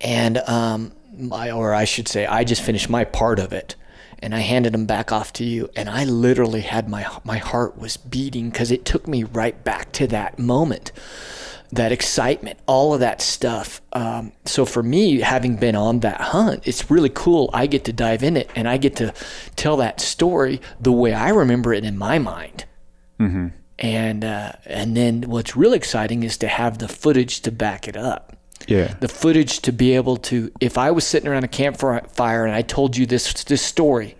and um, my, or I should say, I just finished my part of it and I handed them back off to you. And I literally had my, my heart was beating because it took me right back to that moment, that excitement, all of that stuff. Um, so for me, having been on that hunt, it's really cool. I get to dive in it and I get to tell that story the way I remember it in my mind. Mm-hmm. And, uh, and then what's really exciting is to have the footage to back it up yeah. the footage to be able to if I was sitting around a campfire and I told you this this story,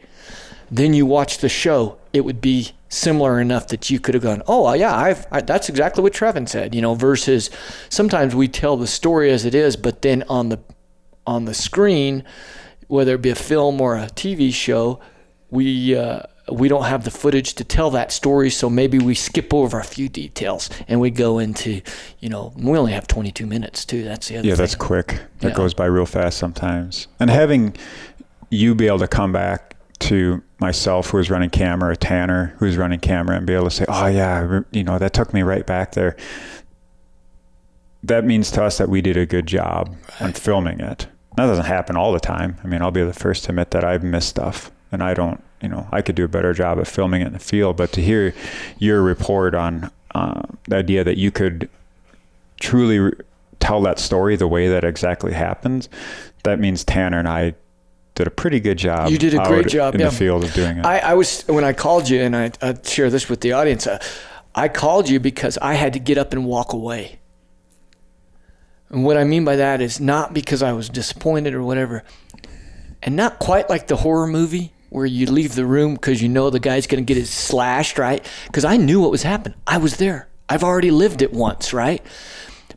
then you watch the show, it would be similar enough that you could have gone, oh yeah, I've I, that's exactly what Trevin said, you know. Versus sometimes we tell the story as it is, but then on the on the screen, whether it be a film or a TV show, we uh, we don't have the footage to tell that story, so maybe we skip over a few details and we go into, you know, we only have 22 minutes too. That's the other. Yeah, thing. that's quick. That yeah. goes by real fast sometimes. And having you be able to come back to myself, who was running camera, Tanner, who's running camera, and be able to say, "Oh yeah, you know, that took me right back there." That means to us that we did a good job right. on filming it. That doesn't happen all the time. I mean, I'll be the first to admit that I've missed stuff, and I don't you know, I could do a better job of filming it in the field. But to hear your report on uh, the idea that you could truly re- tell that story the way that exactly happens, that means Tanner and I did a pretty good job. You did a great job in yeah. the field of doing it. I, I, was when I called you, and I, I share this with the audience. Uh, I called you because I had to get up and walk away. And what I mean by that is not because I was disappointed or whatever, and not quite like the horror movie where you leave the room because you know the guy's going to get his slashed, right? Because I knew what was happening. I was there. I've already lived it once, right?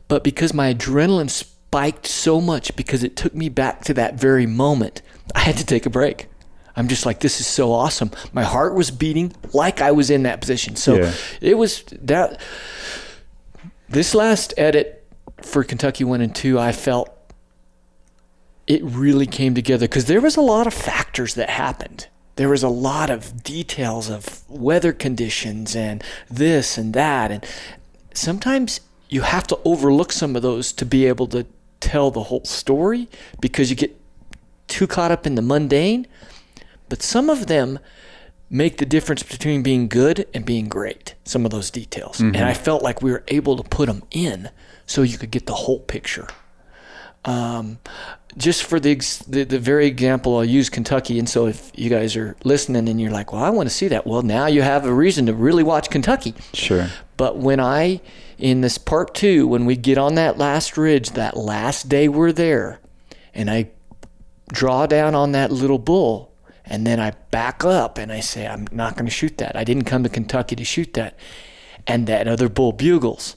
But because my adrenaline spiked so much because it took me back to that very moment, I had to take a break. I'm just like, this is so awesome. My heart was beating like I was in that position. So yeah. it was that. This last edit for Kentucky 1 and 2, I felt it really came together because there was a lot of factors that happened. There was a lot of details of weather conditions and this and that. And sometimes you have to overlook some of those to be able to tell the whole story because you get too caught up in the mundane. but some of them make the difference between being good and being great. Some of those details, and mm-hmm. I felt like we were able to put them in so you could get the whole picture. Um, just for the, the the very example, I'll use Kentucky. And so, if you guys are listening and you're like, "Well, I want to see that," well, now you have a reason to really watch Kentucky. Sure. But when I, in this part two, when we get on that last ridge, that last day we're there, and I draw down on that little bull, and then I back up and I say, I'm not going to shoot that. I didn't come to Kentucky to shoot that. And that other bull bugles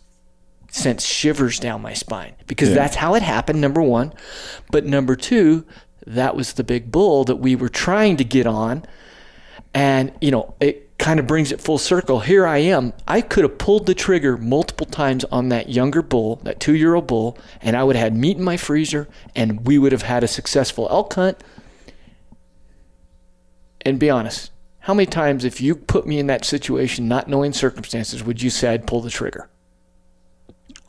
sent shivers down my spine because Yeah. that's how it happened, number one. But number two, that was the big bull that we were trying to get on. And you know it kind of brings it full circle. Here i am. I could have pulled the trigger multiple times on that younger bull that two year old bull and i would have had meat in my freezer and we would have had a successful elk hunt. And be honest how many times if you put me in that situation not knowing circumstances would you say i'd pull the trigger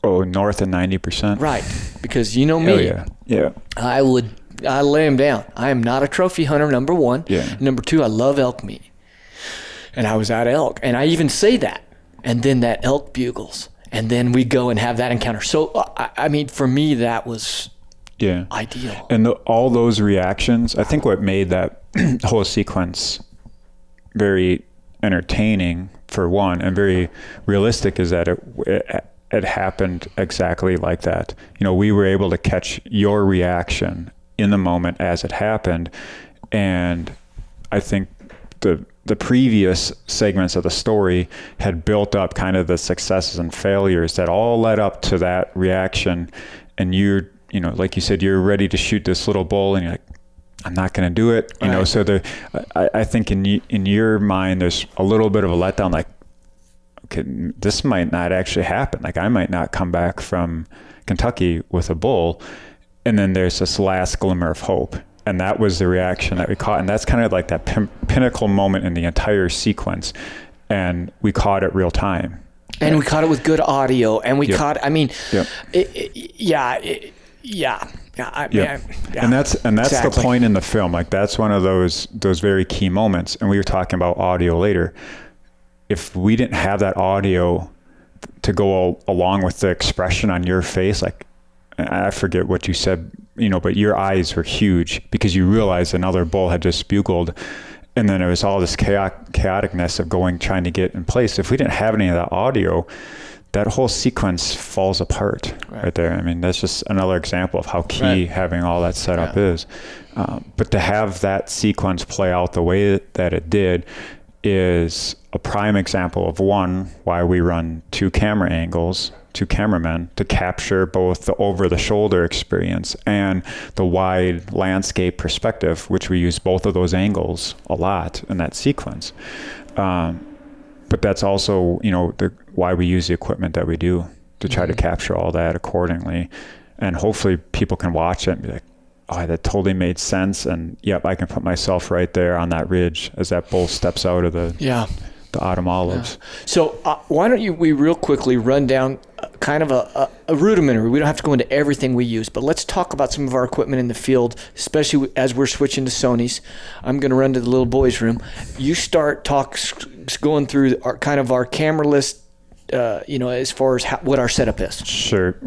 Oh, north of ninety percent. right because you know Oh me yeah. Yeah. I would I lay him down. I am not a trophy hunter. Number one. Yeah. Number two, I love elk meat, and I was at elk, and I even say that, and then that elk bugles, and then we go and have that encounter. So uh, I, I mean, for me, that was Yeah. ideal. And the, all those reactions, I think what made that <clears throat> whole sequence very entertaining for one and very realistic is that it, it it happened exactly like that. You know, we were able to catch your reaction in the moment as it happened. And I think the the previous segments of the story had built up kind of the successes and failures that all led up to that reaction. And you're you know like you said you're ready to shoot this little bull and you're like I'm not going to do it. You know so the I, I think in in your mind there's a little bit of a letdown like okay this might not actually happen like I might not come back from Kentucky with a bull and then there's this last glimmer of hope and that was the reaction that we caught and that's kind of like that pin- pinnacle moment in the entire sequence and we caught it real time and we caught it with good audio, and we Yep. caught. I mean, Yep. it, it, yeah, it, yeah, yeah, I, Yeah. yeah, yeah. and that's and that's Exactly. the point in the film like that's one of those those very key moments and we were talking about audio later if we didn't have that audio to go al- along with the expression on your face like i forget what you said you know but your eyes were huge because you realized another bull had just bugled. And then it was all this chaotic, chaoticness of going trying to get in place. If we didn't have any of that audio that whole sequence falls apart right, there. I mean that's just another example of how key Right. having all that set up Yeah. is. Um, but to have that sequence play out the way that it did is a prime example of one why we run two camera angles two cameramen to capture both the over the shoulder experience and the wide landscape perspective which we use both of those angles a lot in that sequence. Um, but that's also you know the why we use the equipment that we do to try to capture all that accordingly. And hopefully people can watch it and be like oh that totally made sense and yep i can put myself right there on that ridge as that bull steps out of the yeah. the autumn olives So uh, why don't you we real quickly run down uh, kind of a, a, a rudimentary. We don't have to go into everything we use, but let's talk about some of our equipment in the field, especially as we're switching to Sony's. I'm going to run to the little boys' room. You start talk going through our kind of our camera list. Uh, you know, as far as how, what our setup is. Sure.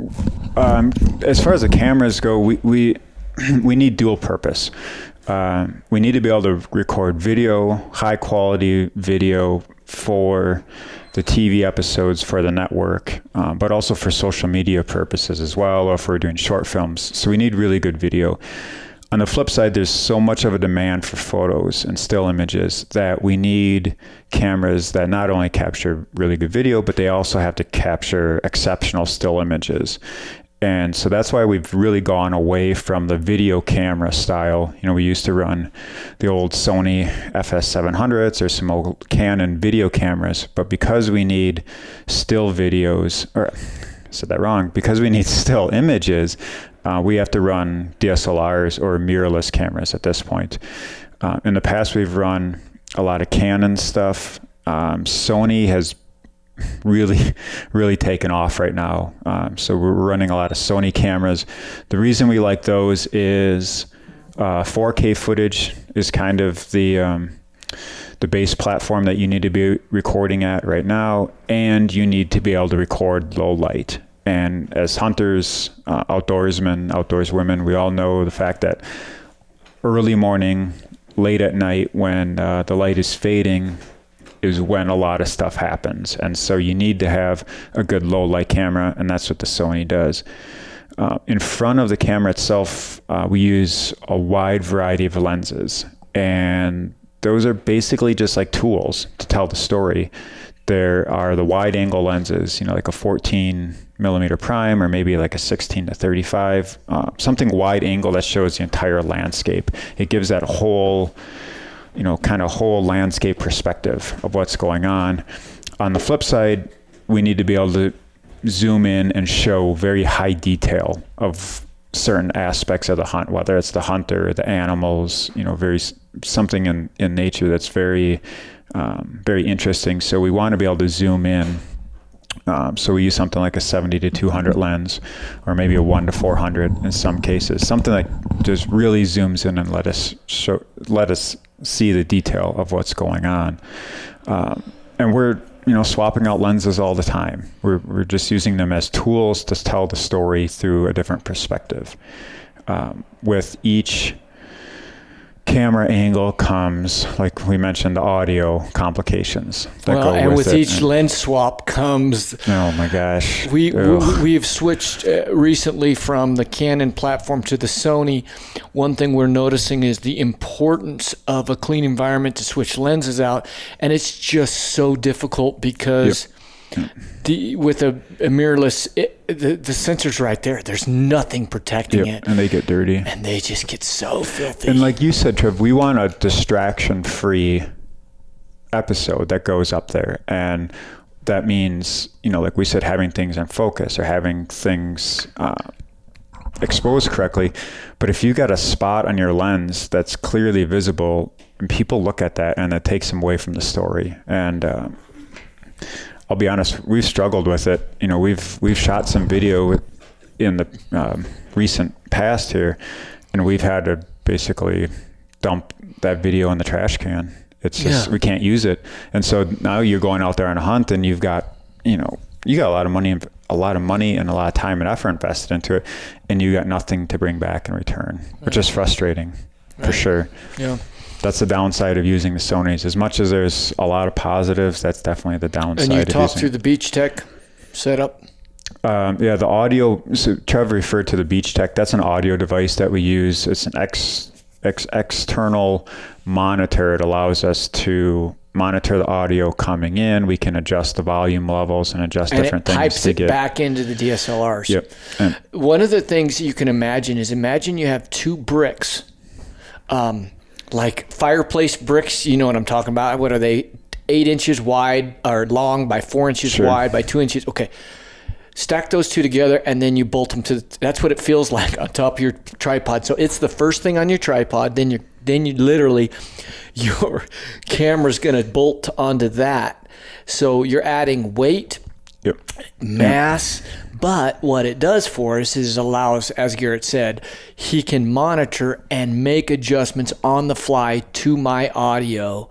Um, as far as the cameras go, we we, <clears throat> we need dual purpose. Um, we need to be able to record video, high quality video for the TV episodes for the network, um, but also for social media purposes as well, or if we're doing short films. So we need really good video. On the flip side, there's so much of a demand for photos and still images that we need cameras that not only capture really good video, but they also have to capture exceptional still images. And so that's why we've really gone away from the video camera style. You know, we used to run the old Sony FS700s or some old Canon video cameras, but because we need still videos, or I said that wrong, because we need <laughs> still images, uh, we have to run DSLRs or mirrorless cameras at this point. Uh, in the past, we've run a lot of Canon stuff. Um, Sony has really, really taken off right now. Um, so we're running a lot of Sony cameras. The reason we like those is Uh, 4K footage is kind of the um, the base platform that you need to be recording at right now, and you need to be able to record low light. And as hunters, uh, outdoorsmen, outdoors women, we all know the fact that early morning, late at night, when uh, the light is fading, is when a lot of stuff happens. And so you need to have a good low light camera, and that's what the Sony does. Uh, in front of the camera itself, uh, we use a wide variety of lenses, and those are basically just like tools to tell the story. There are the wide angle lenses, you know, like a 14 millimeter prime or maybe like a 16 to 35, uh, something wide angle that shows the entire landscape. It gives that whole, you know, kind of whole landscape perspective of what's going on. On the flip side, we need to be able to zoom in and show very high detail of certain aspects of the hunt, whether it's the hunter, the animals, you know, very something in, in nature that's very, um, very interesting. So we want to be able to zoom in. Um, so we use something like a 70 to 200 lens, or maybe a one to 400 in some cases. Something that just really zooms in and let us show, let us see the detail of what's going on. Um, and we're you know swapping out lenses all the time. We're we're just using them as tools to tell the story through a different perspective. Um, with each camera angle comes, like we mentioned, the audio complications that well, go and with, with each and, lens swap comes. Oh my gosh! We, we have switched uh, recently from the Canon platform to the Sony. One thing we're noticing is the importance of a clean environment to switch lenses out, and it's just so difficult because. Yep the with a, a mirrorless, it, the the sensor's right there. There's nothing protecting yep, it, and they get dirty, and they just get so filthy. And like you said, Trev, we want a distraction-free episode that goes up there, and that means you know, like we said, having things in focus or having things. Uh, exposed correctly but if you got a spot on your lens that's clearly visible and people look at that and it takes them away from the story and uh, I'll be honest, we've struggled with it. You know, we've we've shot some video in the um, recent past here, and we've had to basically dump that video in the trash can. It's just yeah. we can't use it, and so now you're going out there on a hunt, and you've got you know you got a lot of money, a lot of money, and a lot of time and effort invested into it, and you got nothing to bring back in return, right. which is frustrating right. for sure. Yeah that's the downside of using the Sony's. As much as there's a lot of positives, that's definitely the downside. And you talked through the Beachtek setup. Um, yeah, the audio. So Trevor referred to the Beachtek. That's an audio device that we use. It's an ex, ex external monitor. It allows us to monitor the audio coming in. We can adjust the volume levels and adjust and different it things to it get back into the DSLRs. Yep. And One of the things you can imagine is imagine you have two bricks. Um, like fireplace bricks. You know what I'm talking about? What are they? Eight inches wide or long by four inches sure. wide by two inches. Okay. Stack those two together and then you bolt them to. The, that's what it feels <laughs> like on top of your tripod. So it's the first thing on your tripod. Then you then you literally <laughs> your camera's going to bolt onto that. So you're adding weight, yep. mass, but what it does for us is allows, as Garrett said, he can monitor and make adjustments on the fly to my audio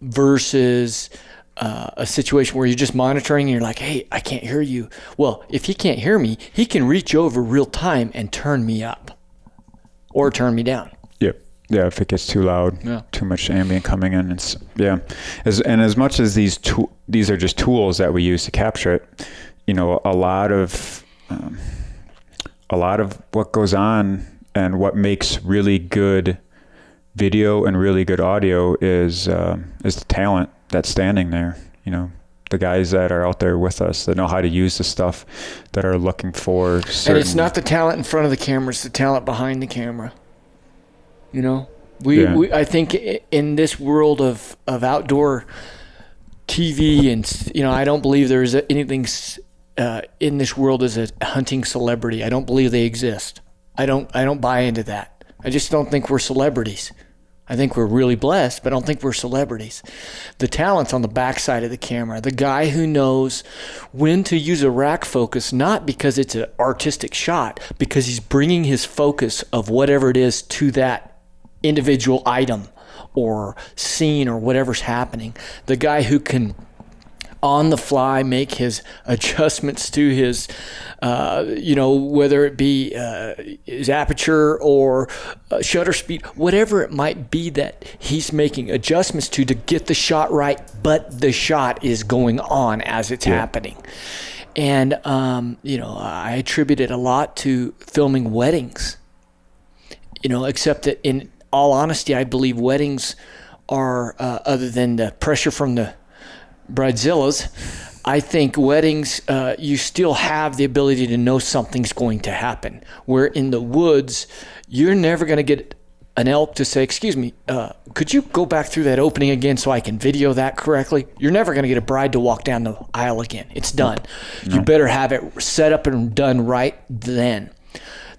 versus uh, a situation where you're just monitoring and you're like, hey, I can't hear you. Well, if he can't hear me, he can reach over real time and turn me up or turn me down. Yep. Yeah, if it gets too loud, yeah. too much ambient coming in, it's yeah. As and as much as these to, these are just tools that we use to capture it, you know, a lot of um, a lot of what goes on and what makes really good video and really good audio is uh, is the talent that's standing there. You know, the guys that are out there with us that know how to use the stuff, that are looking for. Certain... And it's not the talent in front of the camera; it's the talent behind the camera. You know, we, yeah. we I think in this world of of outdoor TV and you know, I don't believe there is anything uh, in this world as a hunting celebrity. I don't believe they exist. I don't. I don't buy into that. I just don't think we're celebrities. I think we're really blessed, but I don't think we're celebrities. The talent's on the backside of the camera. The guy who knows when to use a rack focus, not because it's an artistic shot, because he's bringing his focus of whatever it is to that individual item or scene or whatever's happening. The guy who can on the fly make his adjustments to his, uh, you know, whether it be uh, his aperture or uh, shutter speed, whatever it might be that he's making adjustments to to get the shot right, but the shot is going on as it's yeah. happening. And, um, you know, I attribute it a lot to filming weddings, you know, except that in all honesty, I believe weddings are, uh, other than the pressure from the bridezillas, I think weddings, uh, you still have the ability to know something's going to happen. Where in the woods, you're never going to get an elk to say, Excuse me, uh, could you go back through that opening again so I can video that correctly? You're never going to get a bride to walk down the aisle again. It's done. No. You better have it set up and done right then.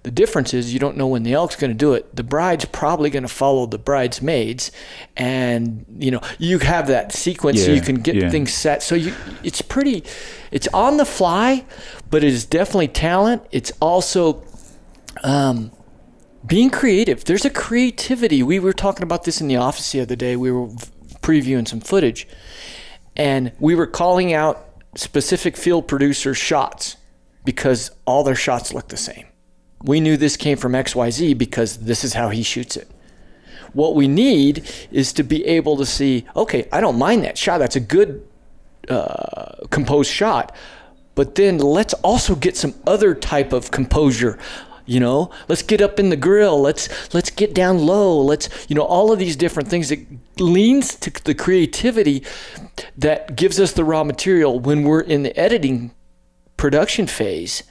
The difference is you don't know when the elk's going to do it. The bride's probably going to follow the bridesmaids, and you know you have that sequence yeah, so you can get yeah. things set. So you, it's pretty, it's on the fly, but it is definitely talent. It's also um, being creative. There's a creativity. We were talking about this in the office the other day. We were previewing some footage, and we were calling out specific field producers' shots because all their shots look the same we knew this came from XYZ because this is how he shoots it. What we need is to be able to see, okay, I don't mind that shot. That's a good uh, composed shot. But then let's also get some other type of composure. You know, let's get up in the grill. Let's let's get down low. Let's you know all of these different things that leans to the creativity that gives us the raw material when we're in the editing production phase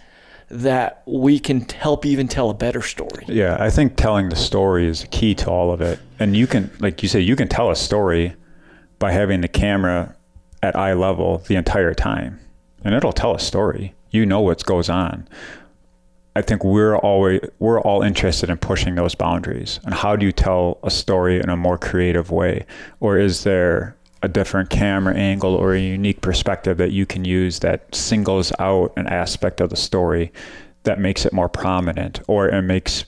that we can help even tell a better story. Yeah, I think telling the story is key to all of it. And you can, like you say, you can tell a story by having the camera at eye level the entire time, and it'll tell a story. You know what goes on. I think we're always we're all interested in pushing those boundaries. And how do you tell a story in a more creative way, or is there a different camera angle or a unique perspective that you can use that singles out an aspect of the story that makes it more prominent or it makes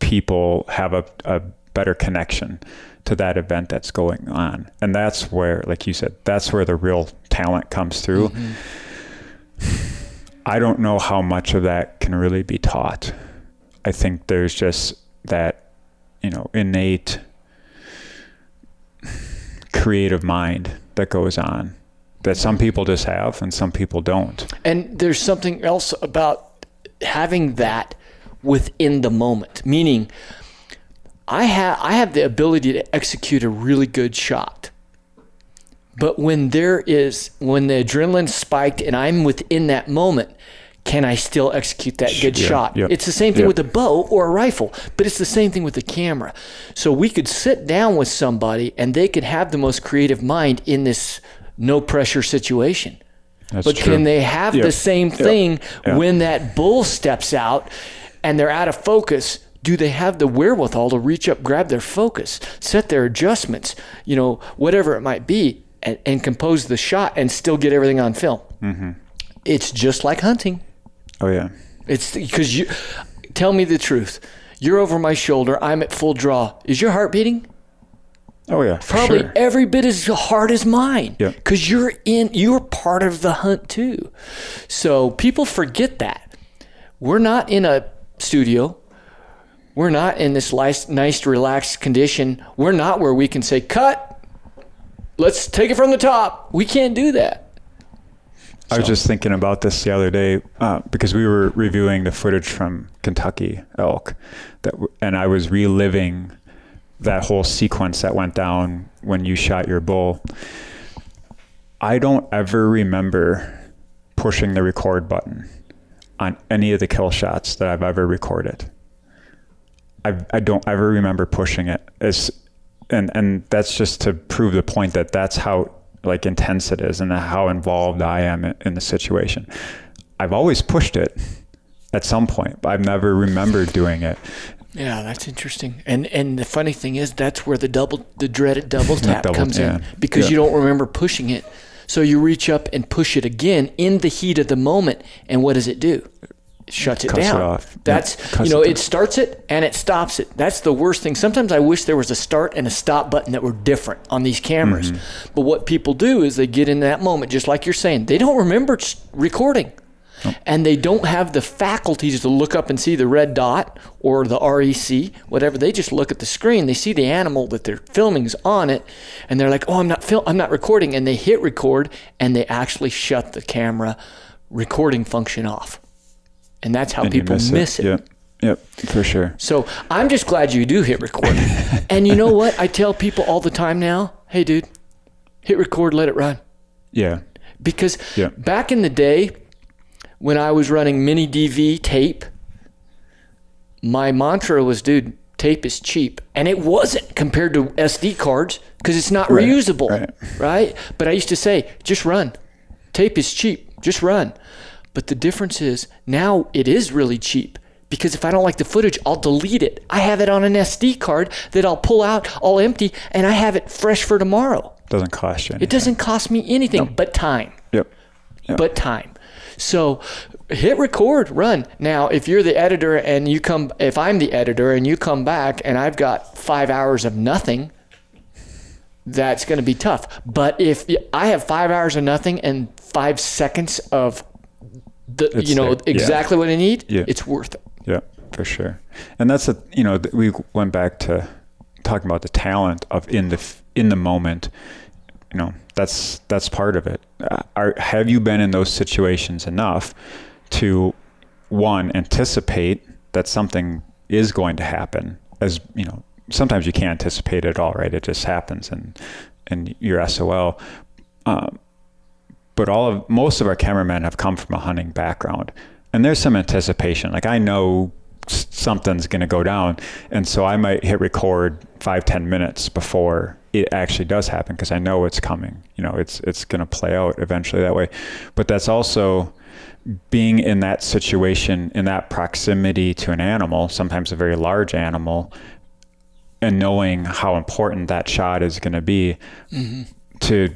people have a, a better connection to that event that's going on. And that's where, like you said, that's where the real talent comes through. Mm-hmm. I don't know how much of that can really be taught. I think there's just that, you know, innate creative mind that goes on that some people just have and some people don't. And there's something else about having that within the moment, meaning I have I have the ability to execute a really good shot. But when there is when the adrenaline spiked and I'm within that moment, can I still execute that good yeah, shot? Yep, it's the same thing yep. with a bow or a rifle, but it's the same thing with the camera. So we could sit down with somebody and they could have the most creative mind in this no pressure situation. That's but true. can they have the same thing when that bull steps out and they're out of focus? Do they have the wherewithal to reach up, grab their focus, set their adjustments, you know, whatever it might be, and, and compose the shot and still get everything on film? Mm-hmm. It's just like hunting. Oh yeah. It's because you tell me the truth. You're over my shoulder. I'm at full draw. Is your heart beating? Oh yeah, probably sure. every bit as hard as mine. Yeah. Because you're in. You're part of the hunt too. So people forget that we're not in a studio. We're not in this nice, nice, relaxed condition. We're not where we can say, "Cut. Let's take it from the top." We can't do that. I was just thinking about this the other day uh, because we were reviewing the footage from Kentucky elk, that w- and I was reliving that whole sequence that went down when you shot your bull. I don't ever remember pushing the record button on any of the kill shots that I've ever recorded. I I don't ever remember pushing it. It's, and and that's just to prove the point that that's how like intense it is and how involved I am in the situation. I've always pushed it at some point, but I've never remembered doing it. Yeah, that's interesting. And and the funny thing is that's where the double the dreaded double <laughs> tap double, comes yeah. in because yeah. you don't remember pushing it. So you reach up and push it again in the heat of the moment and what does it do? Shuts it Cuts it down. off. That's cuts you know, it it starts it and it stops it. That's the worst thing. Sometimes I wish there was a start and a stop button that were different on these cameras. Mm-hmm. But what people do is they get in that moment, just like you're saying, they don't remember recording. And they don't have the faculties to look up and see the red dot or the REC, whatever. They just look at the screen. They see the animal that they're filming is on it, and they're like, "Oh, I'm not fil- I'm not recording." And they hit record, and they actually shut the camera recording function off. And that's how And people miss, it. Yep. Yep. For sure. So I'm just glad you do hit record. <laughs> and you know what? I tell people all the time now, hey, dude, hit record, let it run. Yeah. Because Yeah. back in the day, when I was running mini DV tape, my mantra was, dude, tape is cheap. And it wasn't compared to SD cards because it's not Right, reusable, right. right? But I used to say, just run. Tape is cheap, just run. But the difference is now it is really cheap because if I don't like the footage, I'll delete it. I have it on an SD card that I'll pull out all empty and I have it fresh for tomorrow. Doesn't cost you anything. It doesn't cost me anything but time Yep. Yep. but time. So hit record, run. Now, if you're the editor and you come, if I'm the editor and you come back and I've got five hours of nothing, that's going to be tough. But if I have five hours of nothing and five seconds of the, It's you know, there. Yeah. exactly what I need, Yeah. it's worth it. Yeah, for sure. And that's a you know we went back to talking about the talent of in the in the moment. You know that's that's part of it. Uh, Are have you been in those situations enough to one anticipate that something is going to happen? As you know, sometimes you can't anticipate it all, right? It just happens, and and you're SOL. Um, but all of most of our cameramen have come from a hunting background. And there's some anticipation like i know something's going to go down. And so i might hit record five ten minutes before it actually does happen because i know it's coming. You know it's it's going to play out eventually that way. But that's also being in that situation in that proximity to an animal sometimes a very large animal and knowing how important that shot is going mm-hmm. to be to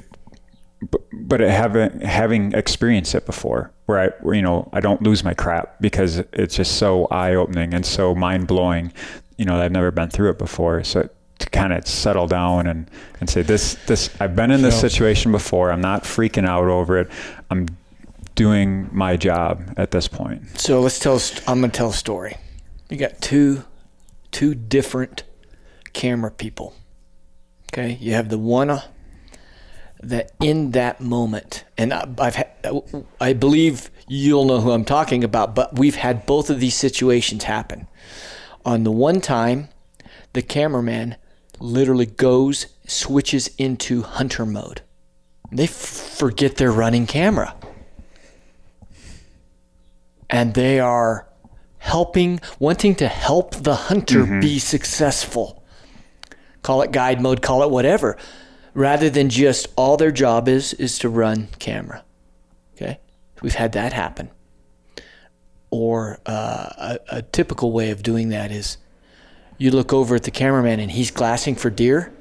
but, but having having experienced it before where I where, you know I don't lose my crap because it's just so eye opening and so mind blowing you know I've never been through it before so to kind of settle down and and say this this I've been in this So- situation before I'm not freaking out over it I'm doing my job at this point So let's tell. I'm gonna tell a story. You got two, two different camera people. Okay, you have the one uh, that in that moment, and I- I've had, I believe you'll know who I'm talking about. But we've had both of these situations happen. On the one time, the cameraman literally goes switches into hunter mode. They f- forget they're running camera and they are helping, wanting to help the hunter mm-hmm. be successful. Call it guide mode, call it whatever, rather than just all their job is is to run camera. Okay, we've had that happen. Or uh, a, a typical way of doing that is you look over at the cameraman and he's glassing for deer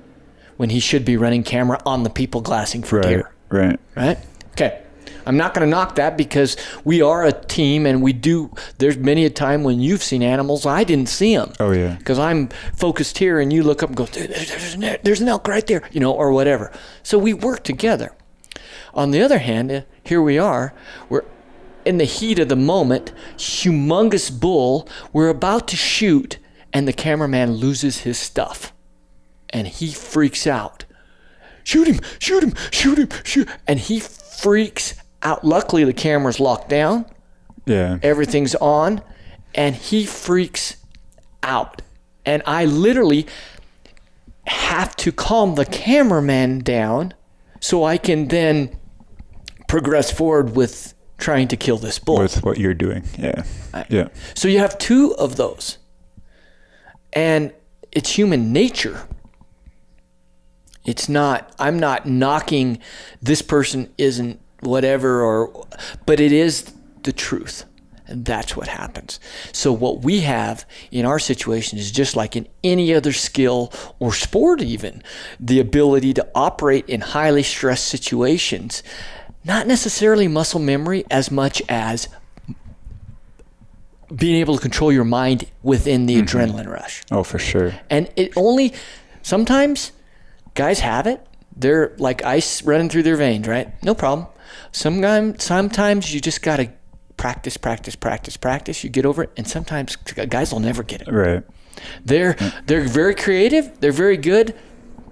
when he should be running camera on the people glassing for right deer right right? Okay. I'm not going to knock that because we are a team and we do. There's many a time when you've seen animals I didn't see them. oh yeah Because I'm focused here and you look up and go, "Dude, there's, an, there's an elk right there, you know, or whatever. So we work together. On the other hand, uh, here we are. We're in the heat of the moment, humongous bull. We're about to shoot, and the cameraman loses his stuff. And he freaks out shoot him, shoot him, shoot him, shoot. And he freaks out. Luckily, the camera's locked down, yeah everything's on, and he freaks out. And I literally have to calm the cameraman down so I can then progress forward with trying to kill this bull. with what you're doing yeah yeah So you have two of those. And it's human nature. It's not, I'm not knocking this person isn't whatever, or, but it is the truth. And that's what happens. So, what we have in our situation is just like in any other skill or sport, even the ability to operate in highly stressed situations. Not necessarily muscle memory as much as being able to control your mind within the mm-hmm. adrenaline rush. Oh, for sure. And it only sometimes guys have it. They're like ice running through their veins, right? No problem. Sometimes sometimes you just gotta practice, practice, practice, practice. You get over it, and sometimes guys will never get it. Right. They're they're very creative. They're very good.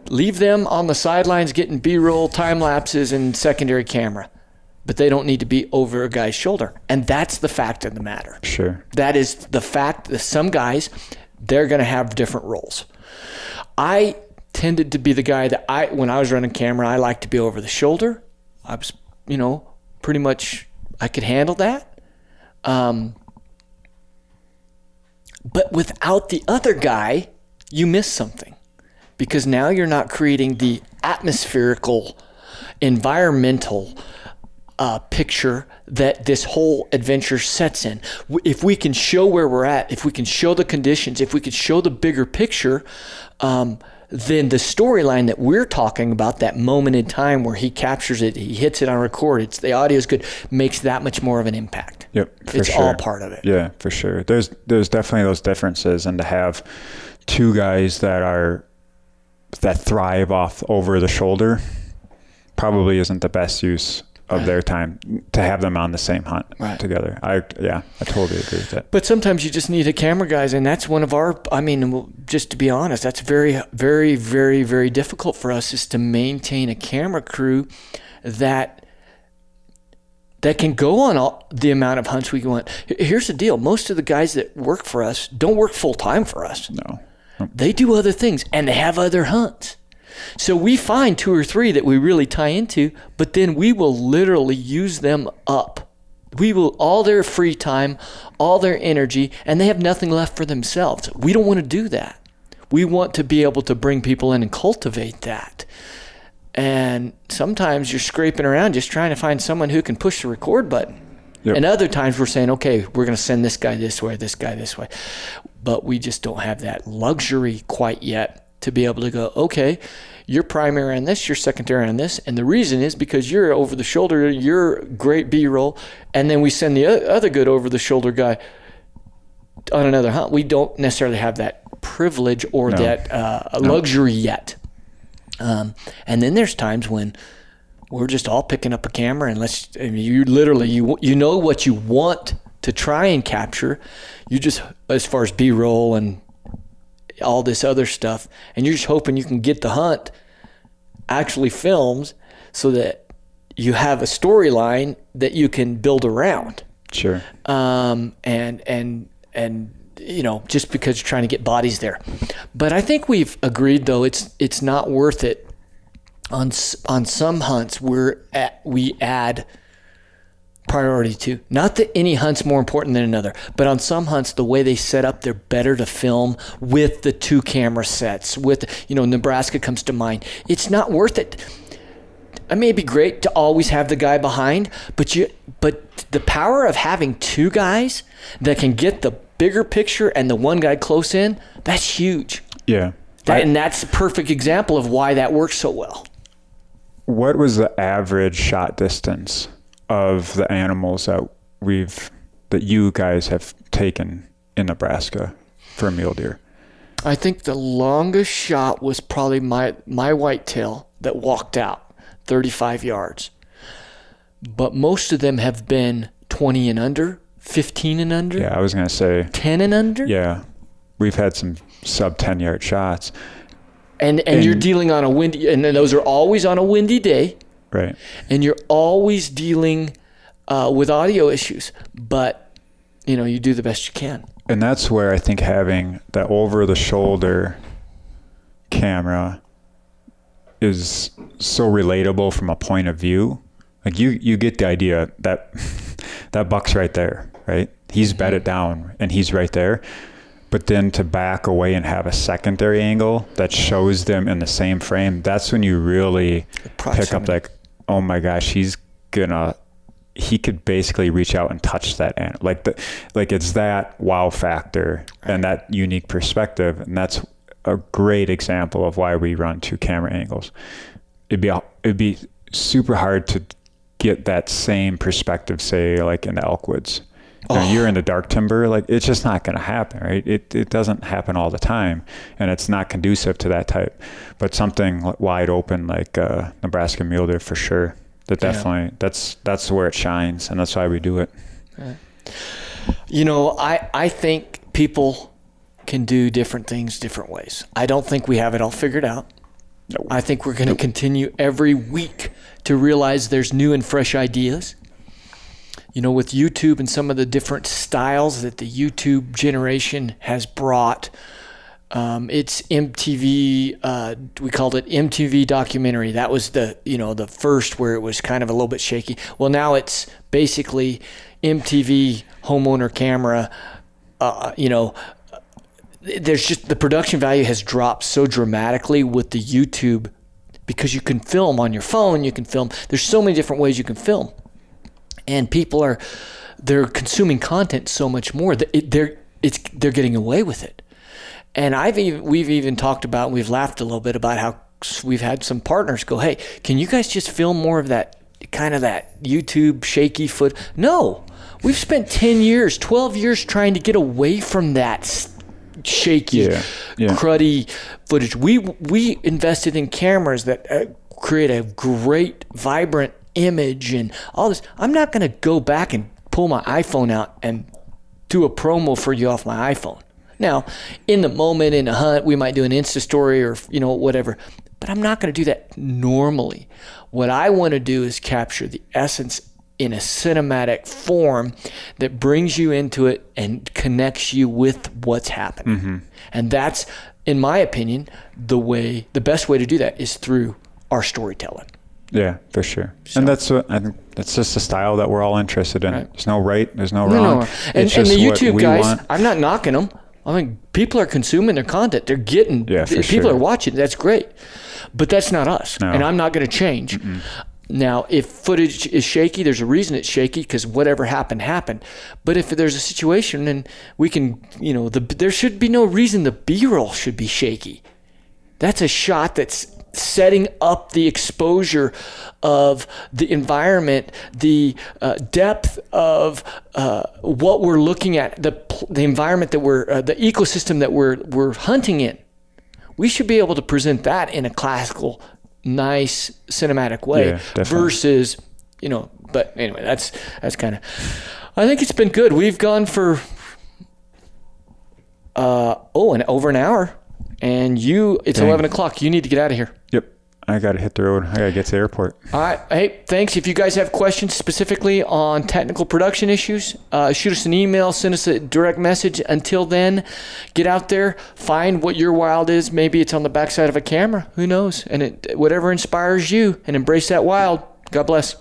Leave them on the sidelines getting B-roll, time lapses, and secondary camera, but they don't need to be over a guy's shoulder. And that's the fact of the matter. Sure. That is the fact that some guys they're going to have different roles. I tended to be the guy that I when I was running camera, I liked to be over the shoulder. I was, you know, pretty much I could handle that. Um, but without the other guy, you miss something because now you're not creating the atmospherical, environmental uh, picture that this whole adventure sets in. If we can show where we're at, if we can show the conditions, if we can show the bigger picture, um, then the storyline that we're talking about, that moment in time where he captures it, he hits it on record, it's the audio is good, makes that much more of an impact. Yep. For it's sure. all part of it. Yeah, for sure. There's there's definitely those differences, and to have two guys that are that thrive off over the shoulder probably isn't the best use of their time to have them on the same hunt Right. together. I yeah, I totally agree with that. But sometimes you just need a camera guys, and that's one of our. I mean, just to be honest, that's very, very, very, very difficult for us is to maintain a camera crew that that can go on all the amount of hunts we want. Here's the deal: most of the guys that work for us don't work full time for us. No. They do other things and they have other hunts. So we find two or three that we really tie into, but then we will literally use them up. We will all their free time, all their energy, and they have nothing left for themselves. We don't want to do that. We want to be able to bring people in and cultivate that. And sometimes you're scraping around just trying to find someone who can push the record button. Yep. And other times we're saying, okay, we're going to send this guy this way, this guy this way. But we just don't have that luxury quite yet to be able to go, okay, you're primary on this, you're secondary on this. And the reason is because you're over the shoulder, you're great B roll. And then we send the other good over the shoulder guy on another hunt. We don't necessarily have that privilege or No. that uh, luxury yet. Um, and then there's times when we're just all picking up a camera and let's I mean, you literally you you know what you want to try and capture you just as far as b-roll and all this other stuff and you're just hoping you can get the hunt actually filmed so that you have a storyline that you can build around Sure. um, and and and you know just because you're trying to get bodies there. But I think we've agreed though it's it's not worth it on on some hunts we're at, we add priority to. Not that any hunt's more important than another, but on some hunts the way they set up they're better to film with the two camera sets. With you know Nebraska comes to mind. It's not worth it. It may be great to always have the guy behind, but you but the power of having two guys that can get the bigger picture and the one guy close in, that's huge. Yeah. That, I- and that's a perfect example of why that works so well. what was the average shot distance of the animals that we've that you guys have taken in Nebraska for mule deer? I think the longest shot was probably my my whitetail that walked out 35 yards. But most of them have been 20 and under, 15 and under, Yeah, I was gonna say 10 and under. yeah. We've had some sub ten yard shots. And and you're dealing on a windy and then those are always on a windy day. Right. and you're always dealing uh, with audio issues, but you know you do the best you can. And that's where I think having that over the shoulder camera is so relatable from a point of view. Like you you get the idea that <laughs> that buck's right there, right? He's bedded down and he's right there. But then to back away and have a secondary angle that shows them in the same frame, that's when you really pick up like, oh my gosh, he's gonna he could basically reach out and touch that animal. Like the like it's that wow factor and that unique perspective, and that's a great example of why we run two camera angles. It'd be it'd be super hard to get that same perspective, say like in the Elkwoods. Know, you're into dark timber, like it's just not going to happen, right? It it doesn't happen all the time, and it's not conducive to that type. But something wide open like uh, Nebraska mule deer for sure. That Yeah. definitely that's that's where it shines, and that's why we do it. You know, I, I think people can do different things different ways. I don't think we have it all figured out. No. I think we're going to continue every week to realize there's new and fresh ideas. You know, with YouTube and some of the different styles that the YouTube generation has brought, um, it's MTV. Uh, we called it MTV documentary. That was the you know the first where it was kind of a little bit shaky. Well, now it's basically MTV homeowner camera. Uh, you know, there's just the production value has dropped so dramatically with the YouTube because you can film on your phone. You can film. There's so many different ways you can film, and people are they're consuming content so much more that it, they're it's they're getting away with it. And I've even we've even talked about we've laughed a little bit about how we've had some partners go, "Hey, can you guys just film more of that kind of that YouTube shaky foot?" No. We've spent 10 years, 12 years trying to get away from that shaky, Yeah, yeah. cruddy footage. We we invested in cameras that uh, create a great vibrant image and all this. I'm not going to go back and pull my iPhone out and do a promo for you off my iPhone. Now, in the moment in a hunt, we might do an Insta story or you know whatever, but I'm not going to do that normally. What I want to do is capture the essence in a cinematic form that brings you into it and connects you with what's happening. Mm-hmm. And that's in my opinion the way the best way to do that is through our storytelling. Yeah, for sure. And that's what I think. That's just the style that we're all interested in. There's no right. There's no wrong. No, no. And, and the YouTube guys, want. I'm not knocking them. I mean, people are consuming their content. They're getting, Yeah, people sure. are watching. That's great. But that's not us. No. And I'm not going to change. Now, if footage is shaky, there's a reason it's shaky because whatever happened, happened. But if there's a situation and we can, you know, the, there should be no reason the B roll should be shaky. That's a shot that's setting up the exposure of the environment, the uh, depth of uh, what we're looking at, the the environment that we're, uh, the ecosystem that we're we're hunting in. We should be able to present that in a classical, nice cinematic way Yeah, versus, you know. But anyway, that's that's kind of. I think it's been good. We've gone for uh, oh, and over an hour. And you, it's Dang. 11 o'clock. You need to get out of here. I got to hit the road. I got to get to the airport. All right. Hey, thanks. If you guys have questions specifically on technical production issues, uh, shoot us an email, send us a direct message. Until then, get out there, find what your wild is. Maybe it's on the backside of a camera. Who knows? And it, whatever inspires you, and embrace that wild. God bless.